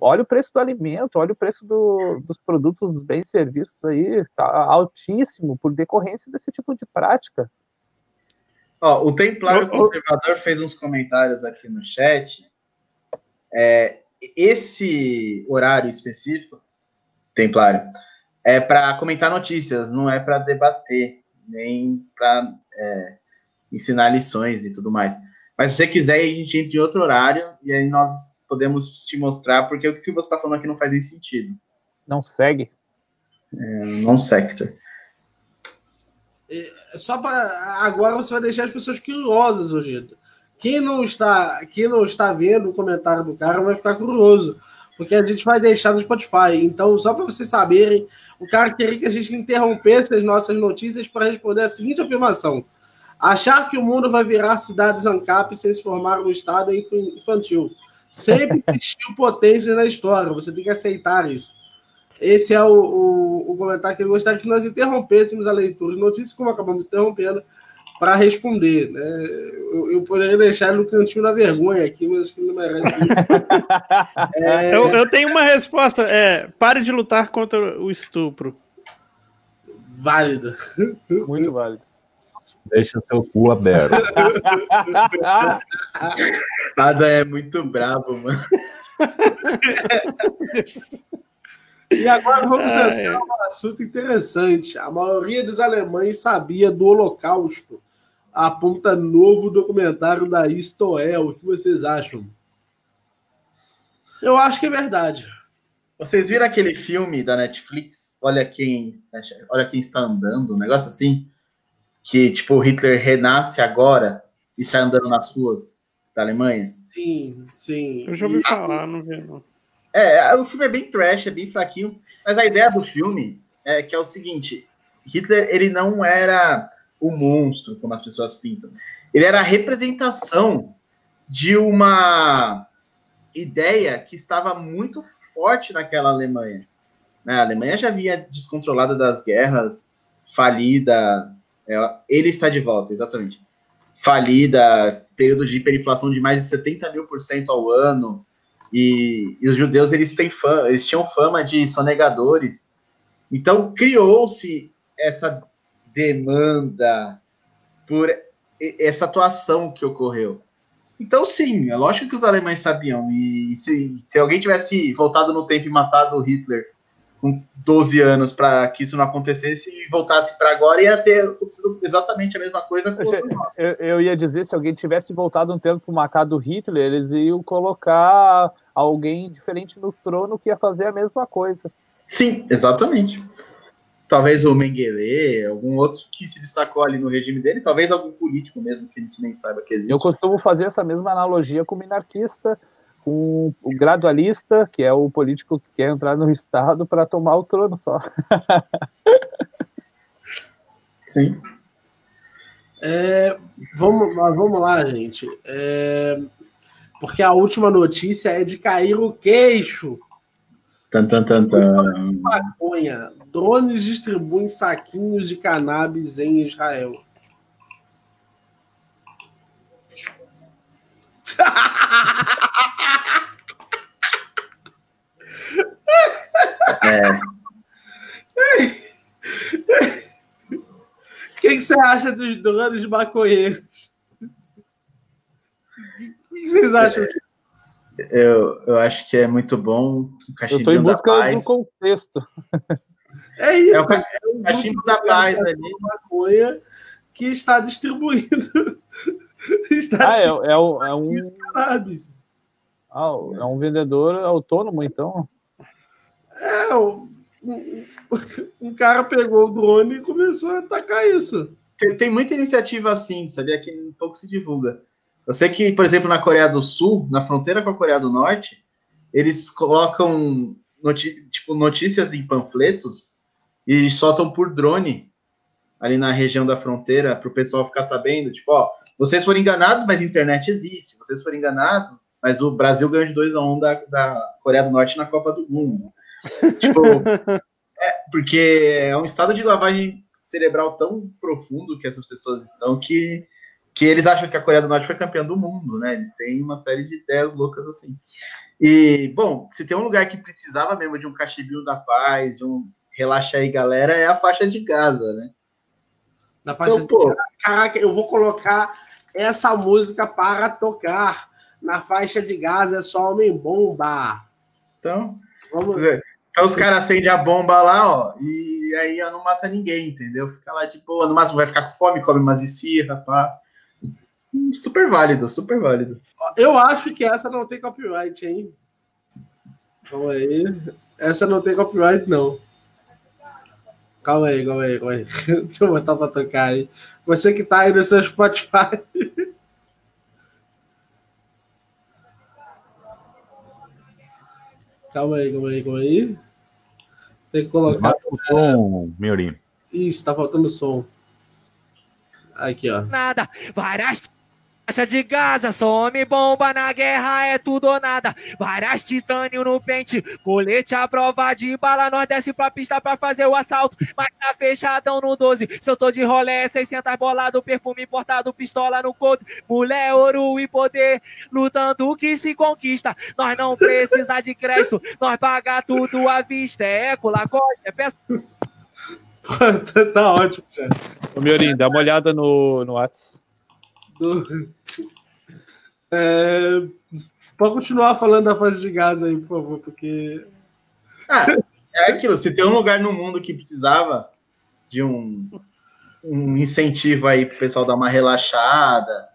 Olha o preço do alimento, olha o preço do, dos produtos, bens e serviços aí, está altíssimo por decorrência desse tipo de prática. Ó, o Templário Conservador fez uns comentários aqui no chat. É, esse horário específico Templário, é para comentar notícias, não é para debater, nem para é, ensinar lições e tudo mais. Mas se você quiser, a gente entra em outro horário e aí nós podemos te mostrar porque o que você está falando aqui não faz nem sentido. Não segue? É, não sector. É, só para agora você vai deixar as pessoas curiosas, hoje. Quem não está, quem não está vendo o comentário do cara vai ficar curioso porque a gente vai deixar no Spotify. Então, só para vocês saberem, o cara queria que a gente interrompesse as nossas notícias para responder a seguinte afirmação: achar que o mundo vai virar cidades ANCAP sem se formar um Estado é infantil. Sempre existiu potência na história, você tem que aceitar isso. Esse é o, o, o comentário que ele gostaria que nós interrompêssemos a leitura de notícias, como acabamos interrompendo, para responder. Né? Eu, eu, poderia deixar ele no cantinho da vergonha aqui, mas acho que não merece. é... eu, eu, tenho uma resposta. É, pare de lutar contra o estupro. Válido. Muito válido. Deixa seu cu aberto. Ada é muito bravo, mano. E agora vamos entrar um assunto interessante. A maioria dos alemães sabia do Holocausto. Aponta novo documentário da Istoel. O que vocês acham? Eu acho que é verdade. Vocês viram aquele filme da Netflix? Olha quem, olha quem está andando, um negócio assim, que tipo Hitler renasce agora e sai andando nas ruas da Alemanha. Sim, sim. Eu já ouvi falar, não vi não. É, o filme é bem trash, é bem fraquinho, mas a ideia do filme é que é o seguinte: Hitler ele não era o monstro como as pessoas pintam. Ele era a representação de uma ideia que estava muito forte naquela Alemanha. Né? A Alemanha já vinha descontrolada das guerras, falida. É, ele está de volta, exatamente. Falida, período de hiperinflação de mais de 70 mil por cento ao ano, e, e os judeus eles têm fama, eles tinham fama de sonegadores. Então criou-se essa demanda por essa atuação que ocorreu. Então, sim, é lógico que os alemães sabiam. E se, se alguém tivesse voltado no tempo e matado Hitler com 12 anos para que isso não acontecesse e voltasse para agora, ia ter exatamente a mesma coisa. Eu, eu, ia dizer, se alguém tivesse voltado um tempo para matar do Hitler, eles iam colocar alguém diferente no trono que ia fazer a mesma coisa. Sim, exatamente. Talvez o Mengele, algum outro que se destacou ali no regime dele, talvez algum político mesmo que a gente nem saiba que existe. Eu costumo fazer essa mesma analogia com o minarquista, com o gradualista, que é o político que quer entrar no Estado para tomar o trono só. Sim. É, vamos, vamos lá, gente. É, porque a última notícia é de cair o queixo. Tan, tan, tan, tan. Maconha. Drones distribuem saquinhos de cannabis em Israel. É. O que, que, você acha dos drones maconheiros? O que vocês acham? Eu, eu acho que é muito bom. O eu estou em busca do contexto. É isso. É o, é o cachimbo da paz ali. Maconha que está distribuindo. está ah, é, é, é um. Cannabis. Ah, é um vendedor autônomo, então? É, um, um, cara pegou o drone e começou a atacar isso. Tem, tem muita iniciativa assim, sabia? Que um pouco se divulga. Eu sei que, por exemplo, na Coreia do Sul, na fronteira com a Coreia do Norte, eles colocam tipo, notícias em panfletos e soltam por drone ali na região da fronteira para o pessoal ficar sabendo, tipo, ó, vocês foram enganados, mas a internet existe. Vocês foram enganados, mas o Brasil ganhou de 2 a 1 um da, da Coreia do Norte na Copa do Mundo. tipo, é, porque é um estado de lavagem cerebral tão profundo que essas pessoas estão que, que eles acham que a Coreia do Norte foi campeã do mundo, né? Eles têm uma série de ideias loucas assim. E, bom, se tem um lugar que precisava mesmo de um cachibinho da paz, de um relaxa aí, galera, é a faixa de Gaza, né? Na faixa então, de Gaza. Caraca, eu vou colocar essa música para tocar. Na faixa de Gaza é só homem bomba. Então, Vamos... então os caras acendem a bomba lá, ó, e aí não mata ninguém, entendeu? Fica lá de boa, no máximo vai ficar com fome, come umas esfirra, pá. Super válido, super válido. Eu acho que essa não tem copyright, hein? Calma aí. Essa não tem copyright, não. Calma aí, calma aí, calma aí. Deixa eu botar pra tocar aí. Você que tá aí no seu Spotify. Calma aí, calma aí, calma aí. Tem que colocar. o som, Miorim. Isso, tá faltando som. Aqui, ó. Nada. Várias Faixa de Gaza, some bomba na guerra, é tudo ou nada. Várias titânio no pente, colete à prova de bala. Nós desce pra pista pra fazer o assalto, mas tá fechadão no 12. Se eu tô de rolé, 600 bolado, perfume importado, pistola no couro. Mulher, ouro e poder, lutando que se conquista. Nós não precisa de crédito, nós paga tudo à vista. É eco, lacoste, é peça. tá ótimo, já. Ô, Miorim, dá uma olhada no, no WhatsApp do... É... Pode continuar falando da fase de Gaza aí, por favor, porque. Ah, é aquilo, se tem um lugar no mundo que precisava de um, um incentivo aí pro pessoal dar uma relaxada,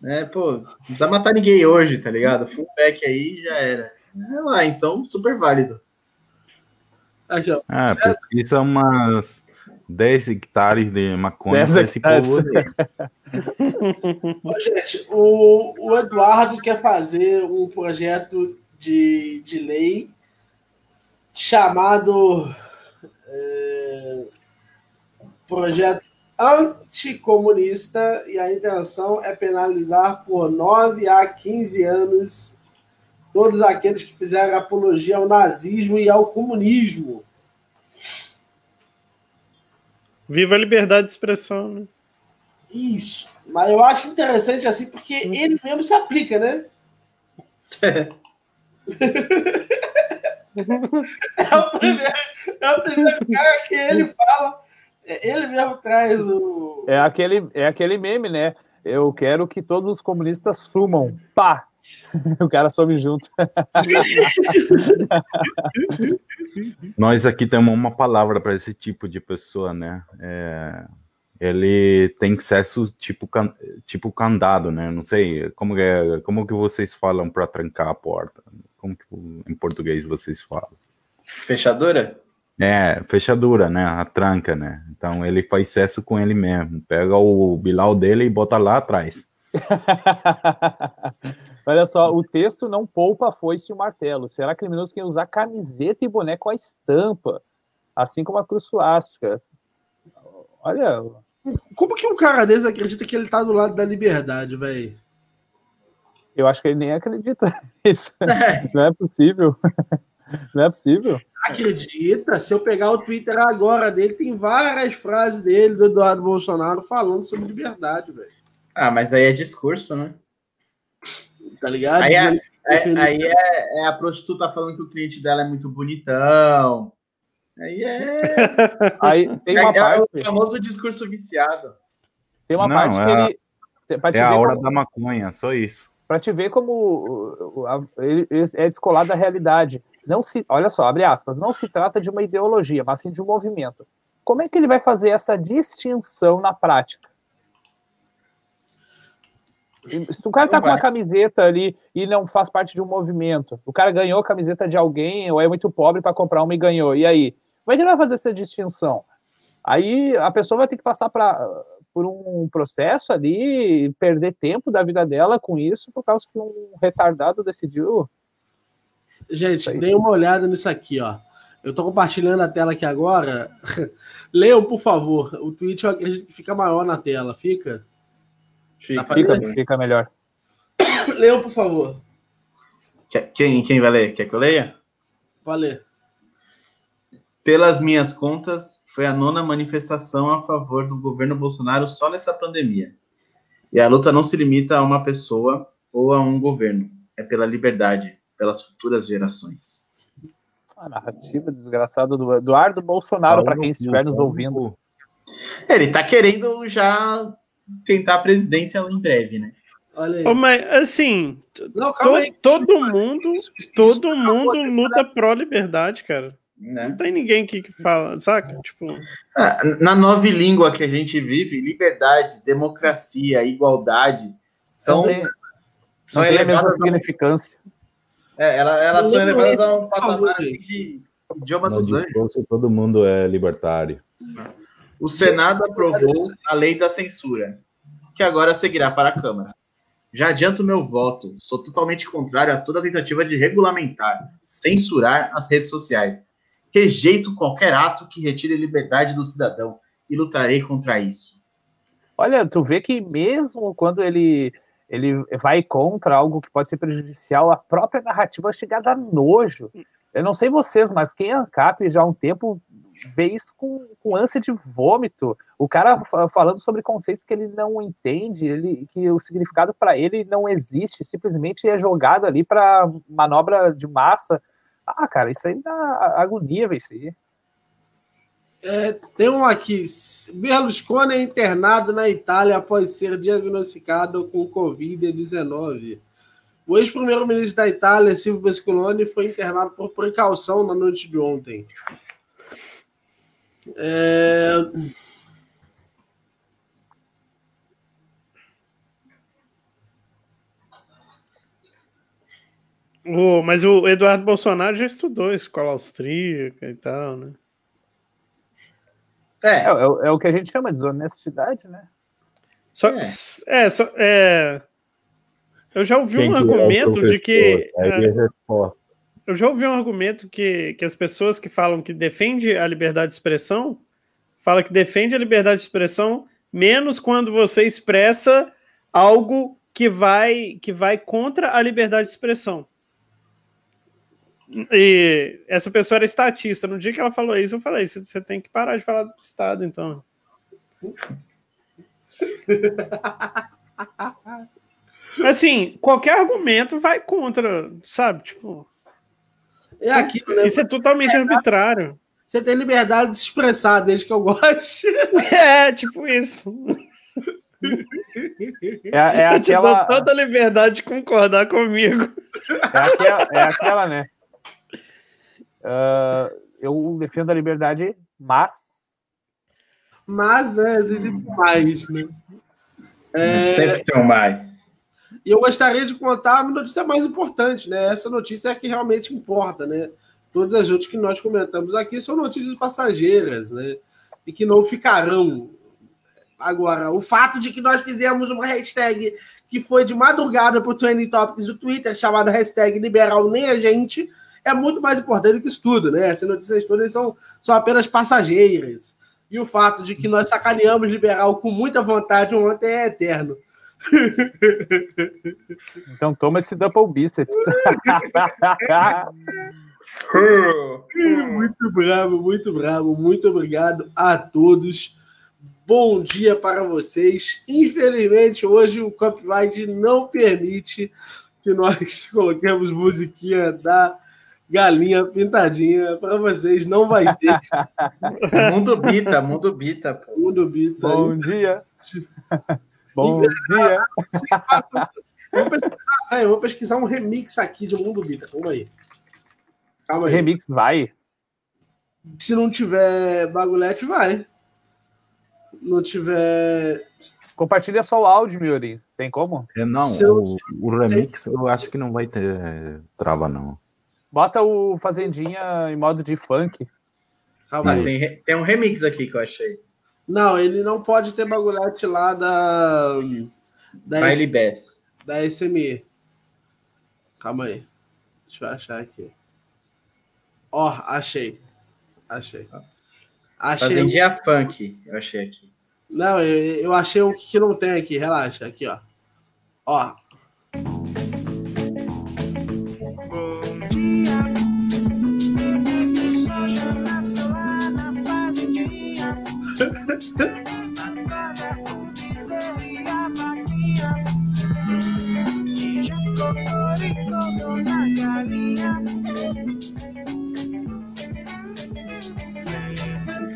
né? Pô, não precisa matar ninguém hoje, tá ligado? Fullback aí já era. É lá, então, super válido. Aqui, ó. Ah, isso é umas 10 hectares de maconha 10 esse povo Gente, o, o Eduardo quer fazer um projeto de, de lei chamado é, Projeto Anticomunista e a intenção é penalizar por 9 a 15 anos todos aqueles que fizeram apologia ao nazismo e ao comunismo. Viva a liberdade de expressão, né? Isso. Mas eu acho interessante assim, porque ele mesmo se aplica, né? é, o primeiro, é o primeiro cara que ele fala, ele mesmo traz o. É aquele, é aquele meme, né? Eu quero que todos os comunistas sumam. Pá! O cara some junto. Nós aqui temos uma palavra para esse tipo de pessoa, né? É, ele tem acesso tipo, can, tipo candado, né? Não sei como é, como que vocês falam para trancar a porta. Como que em português vocês falam? Fechadura? É, fechadura, né? A tranca, né? Então ele faz acesso com ele mesmo. Pega o bilau dele e bota lá atrás. Olha só, o texto não poupa a foice e o martelo. Será criminoso quem usar camiseta e boné com a estampa, assim como a cruz suástica. Olha. Como que um cara desse acredita que ele tá do lado da liberdade, velho? Eu acho que ele nem acredita nisso. É. Não é possível. Não é possível. Acredita? Se eu pegar o Twitter agora dele, tem várias frases dele, do Eduardo Bolsonaro, falando sobre liberdade, velho. Ah, mas aí é discurso, né? Tá ligado? Aí, é, é, aí é, é, a prostituta falando que o cliente dela é muito bonitão. Aí é. Aí tem uma é, parte. É o famoso discurso viciado. Tem uma Não, parte que é ele. É a hora como, da maconha, só isso. Para te ver como ele é descolado da realidade. Não se, olha só, abre aspas, não se trata de uma ideologia, mas sim de um movimento. Como é que ele vai fazer essa distinção na prática? Se o cara tá com uma camiseta ali e não faz parte de um movimento, o cara ganhou a camiseta de alguém ou é muito pobre para comprar uma e ganhou, e aí? Como é que ele vai fazer essa distinção? Aí a pessoa vai ter que passar pra, por um processo ali, perder tempo da vida dela com isso, por causa que um retardado decidiu. Gente, dê uma olhada nisso aqui, ó. Eu tô compartilhando a tela aqui agora. Leiam, por favor. O tweet eu acredito que fica maior na tela. Fica? Fica, fica, fica melhor. Leão, por favor. Quem, quem vai ler? Quer que eu leia? Pode ler. Pelas minhas contas, foi a nona manifestação a favor do governo Bolsonaro só nessa pandemia. E a luta não se limita a uma pessoa ou a um governo, é pela liberdade, pelas futuras gerações. A narrativa desgraçada do Eduardo Bolsonaro, para quem estiver nos ouvindo. Ele tá querendo já tentar a presidência em breve, né? Olha aí. Mas assim, não, to, aí. todo mundo, todo mundo luta pró liberdade, cara. Né? Não tem ninguém que fala, saca? Tipo... Ah, na nova língua que a gente vive, liberdade, democracia, igualdade são, não tem, são não elevadas a significância. É, elas, elas são elevadas a um patamar de idioma dos anjos. Todo mundo é libertário. O Senado aprovou a lei da censura, que agora seguirá para a Câmara. Já adianto meu voto. Sou totalmente contrário a toda tentativa de regulamentar, censurar as redes sociais. Rejeito qualquer ato que retire a liberdade do cidadão e lutarei contra isso. Olha, tu vê que mesmo quando ele ele vai contra algo que pode ser prejudicial, a própria narrativa chega a nojo. Eu não sei vocês, mas quem é ANCAP já há um tempo vê isso com, com ânsia de vômito. O cara falando sobre conceitos que ele não entende, ele, que o significado para ele não existe, simplesmente é jogado ali para manobra de massa. Ah, cara, isso aí dá agonia, ver isso aí. É, tem um aqui. Berlusconi é internado na Itália após ser diagnosticado com Covid-19. O ex-primeiro-ministro da Itália, Silvio Berlusconi, foi internado por precaução na noite de ontem. É... O, mas o Eduardo Bolsonaro já estudou escola austríaca e tal, né? É. É, é, é o que a gente chama de desonestidade, né? Só, é. é, só, é, eu já ouvi Quem um argumento é de que. É, eu já ouvi um argumento que, que as pessoas que falam que defende a liberdade de expressão fala que defende a liberdade de expressão menos quando você expressa algo que vai que vai contra a liberdade de expressão. E essa pessoa era estatista. No dia que ela falou isso, eu falei: você tem que parar de falar do Estado, então. Assim, qualquer argumento vai contra, sabe? Tipo. É aquilo, né? Isso é totalmente é, arbitrário. Você tem liberdade de se expressar, desde que eu goste. É, tipo isso. É, é aquela. Eu toda a liberdade de concordar comigo. É aquela, é aquela né? Uh, eu defendo a liberdade, mas. Mas, né? Existe mais, né? É... Sempre tem mais. E eu gostaria de contar a notícia mais importante, né? Essa notícia é que realmente importa, né? Todas as outras que nós comentamos aqui são notícias passageiras, né? E que não ficarão. Agora, o fato de que nós fizemos uma hashtag que foi de madrugada para o Trending Topics do Twitter, chamada hashtag Liberal Nem a Gente, é muito mais importante que isso tudo, né? Essas notícias todas são, são apenas passageiras. E o fato de que nós sacaneamos liberal com muita vontade ontem é eterno. Então toma esse double bíceps. muito bravo, muito bravo. Muito obrigado a todos. Bom dia para vocês. Infelizmente, hoje o copyright não permite que nós coloquemos musiquinha da galinha pintadinha para vocês. Não vai ter. mundo Bita, Mundo Bita. Pô. Mundo Bita. Bom dia. Bom dia. Vou pesquisar, vou pesquisar um remix aqui de Mundo Bita. Calma aí. Calma aí. Remix vai? Se não tiver bagulhete, vai. Não tiver. Compartilha só o áudio, Miori. Tem como? É, não, o, o, remix eu acho que não vai ter trava, não. Bota o Fazendinha em modo de funk. Calma ah, tem, tem um remix aqui que eu achei. Não, ele não pode ter bagulhete lá da. Da, S, da SME. Calma aí. Deixa eu achar aqui. Ó, oh, achei. Achei. Achei. Fazendinha um... funk, eu achei aqui. Não, eu, eu achei um que não tem aqui, relaxa. Aqui, ó. Ó.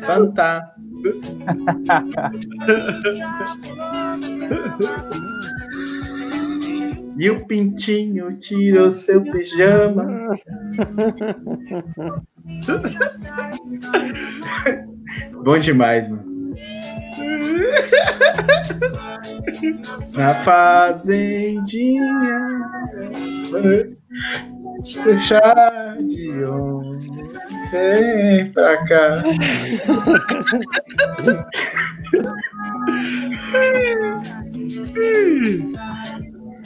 Cantar. E o pintinho tirou seu pijama. Bom demais, mano. Na fazendinha, puxar de onde vem pra cá.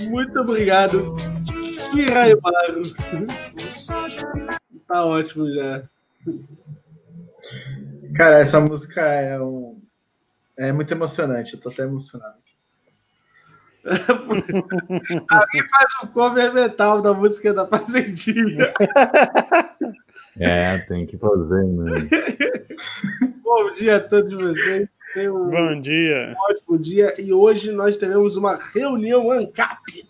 Muito obrigado. Que raio Maro. Tá ótimo já. Cara, essa música é um. É muito emocionante, eu tô até emocionado. Alguém faz um cover metal da música da Fazendinha. É, tem que fazer, né? Bom dia a todos vocês. Tenham um Bom dia. ótimo dia. E hoje nós teremos uma reunião ANCAP.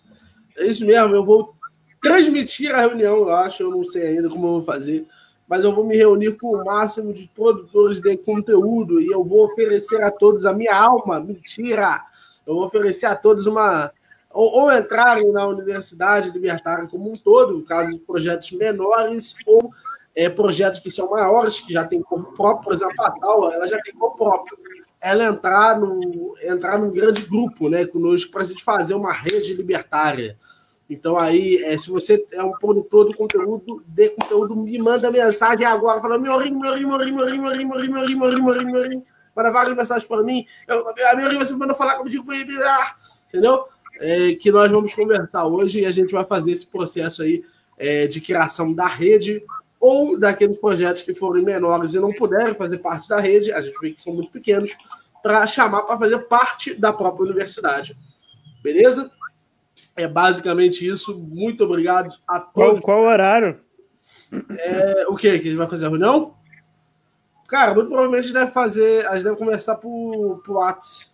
É isso mesmo, eu vou transmitir a reunião, eu acho. Eu não sei ainda como eu vou fazer. Mas eu vou me reunir com o máximo de produtores de conteúdo e eu vou oferecer a todos a minha alma. Mentira! Eu vou oferecer a todos uma. Ou, ou entrarem na Universidade Libertária como um todo, no caso de projetos menores, ou é, projetos que são maiores, que já tem como próprio, por exemplo, a Sal, ela já tem como próprio. Ela entrar, no, entrar num grande grupo né, conosco para a gente fazer uma rede libertária. Então, aí, é, se você é um produtor de conteúdo, de conteúdo, me manda mensagem agora, falando meu rim, meu rim, meu rim, meu rim, meu rim, meu rim, meu rim, meu rim, meu rim, meu rim. Manda várias mensagens para mim. Eu, a rim, você manda falar comigo, entendeu? É, que nós vamos conversar hoje e a gente vai fazer esse processo aí é, de criação da rede ou daqueles projetos que forem menores e não puderem fazer parte da rede, a gente vê que são muito pequenos, para chamar para fazer parte da própria universidade. Beleza? É basicamente isso. Muito obrigado a Qual, todos. qual horário? É, o que? Que a gente vai fazer a reunião? Cara, muito provavelmente a gente deve fazer. A gente deve conversar por, por WhatsApp.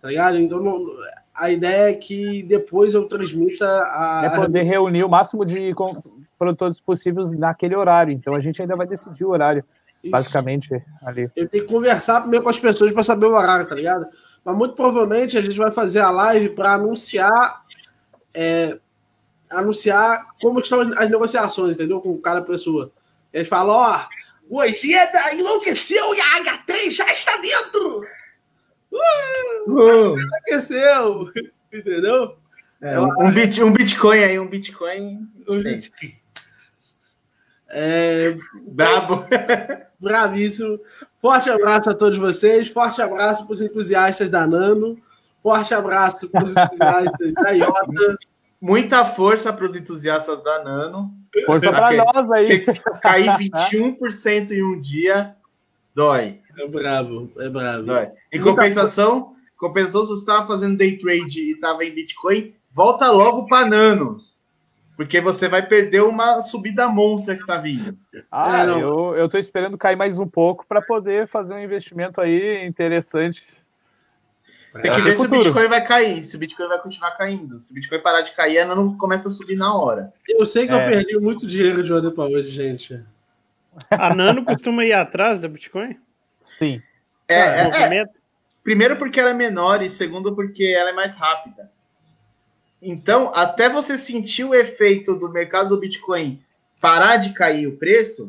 Tá ligado? Então não- a ideia é que depois eu transmita a. É poder reunir o máximo de produtores possíveis naquele horário. Então a gente ainda vai decidir o horário, Isso. basicamente, ali. Eu tenho que conversar primeiro com as pessoas para saber o horário, tá ligado? Mas muito provavelmente a gente vai fazer a live para anunciar é, anunciar como estão as negociações, entendeu? Com cada pessoa. E gente fala, ó, o Ojeda enlouqueceu e a H3 já está dentro! Uh, enlouqueceu! Entendeu? É, um, um bit, um Bitcoin aí, um Bitcoin. É, Brabo. Bravíssimo. Forte abraço a todos vocês. Forte abraço para os entusiastas da Nano. Forte abraço para os entusiastas da Iota. Muita força para os entusiastas da Nano. Força para nós aí. Porque cair 21% em um dia dói. É bravo, é bravo. dói. Em Muita compensação, compensação, se você estava fazendo day trade e estava em Bitcoin, volta logo para Nanos. Porque você vai perder uma subida monstra que tá vindo. Ah, É, não. eu, eu tô esperando cair mais um pouco para poder fazer um investimento aí interessante. Tem que É, ver se o. Bitcoin vai cair, se o Bitcoin vai continuar caindo. Se o Bitcoin parar de cair, a Nano começa a subir na hora. Eu sei que eu É. perdi muito dinheiro de ontem para hoje, gente. A Nano costuma ir atrás da Bitcoin? É, Sim. é, é. Movimento? Primeiro porque ela é menor e segundo porque ela é mais rápida. Então, até você sentir o efeito do mercado do Bitcoin parar de cair o preço,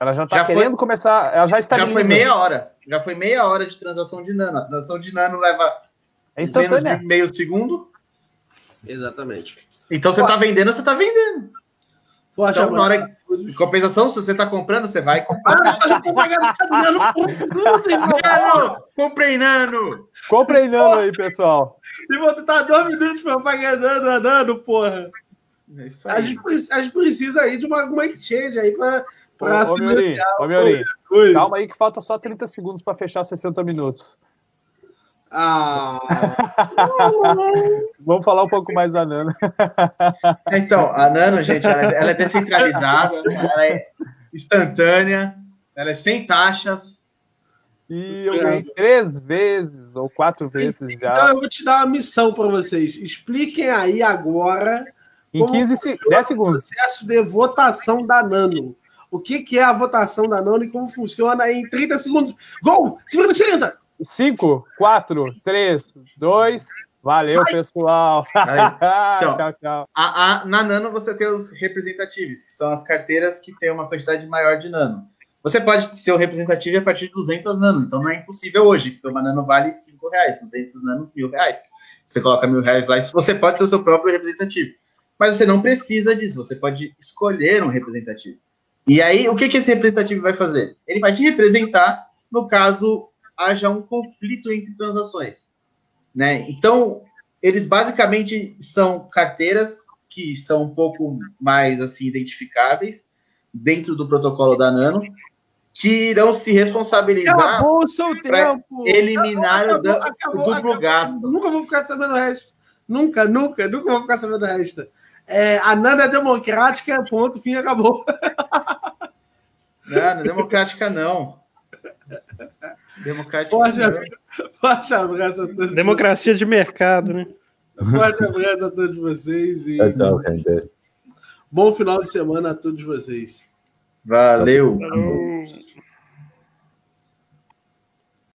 Ela já tá Já foi- querendo começar. Ela já está já foi meia hora. Já foi meia hora de transação de nano. A transação de nano leva É menos instantânea. de meio segundo. Exatamente. Então você tá vendendo, você tá vendendo. Forte Então, na hora em compensação, se você tá comprando, você vai comprar. Ah, Nano! Comprei nano! Comprei Nano aí, pessoal. E vou tentar dois minutos para pagar Nano, Nano, porra. É isso A gente, a gente precisa aí de uma, uma exchange aí para Ô, ô Miorim, ô, Miorim, calma aí que falta só 30 segundos para fechar 60 minutos. Ah, Vamos falar um pouco mais da Nano. Então, a Nano, gente, ela, é- ela é descentralizada, ela é instantânea, ela é sem taxas. E eu ganhei três vezes ou quatro vezes já. Então eu vou te dar uma missão para vocês. Expliquem aí agora. Em 15 se... 10 segundos. O processo de votação da Nano. O que, que é a votação da Nano e como funciona em 30 segundos. Gol! 50 30! 5, 4, 3, 2. Valeu, Vai. pessoal. Então, tchau, tchau. A, a, na Nano você tem os representativos, que são as carteiras que têm uma quantidade maior de Nano. Você pode ser o representativo a partir de 200 nano, então não é impossível hoje, porque uma nano vale 5 reais, 200 nano, mil reais. Você coloca mil reais lá, você pode ser o seu próprio representativo. Mas você não precisa disso, você pode escolher um representativo. E aí, o que, que esse representativo vai fazer? Ele vai te representar no caso haja um conflito entre transações. Né? Então, eles basicamente são carteiras que são um pouco mais assim identificáveis dentro do protocolo da Nano, que irão se responsabilizar para eliminar acabou, o, acabou, o duplo gasto. Nunca vou ficar sabendo o resto. Nunca, nunca, nunca vou ficar sabendo o resto. É, a Nano é democrática, ponto, fim, acabou. Não, não é democrática, não. Democrática forte, não. Forte abraço a todos. Democracia de mercado, né? Forte abraço a todos vocês. E... Tchau, Bom final de semana a todos vocês. Valeu. Valeu.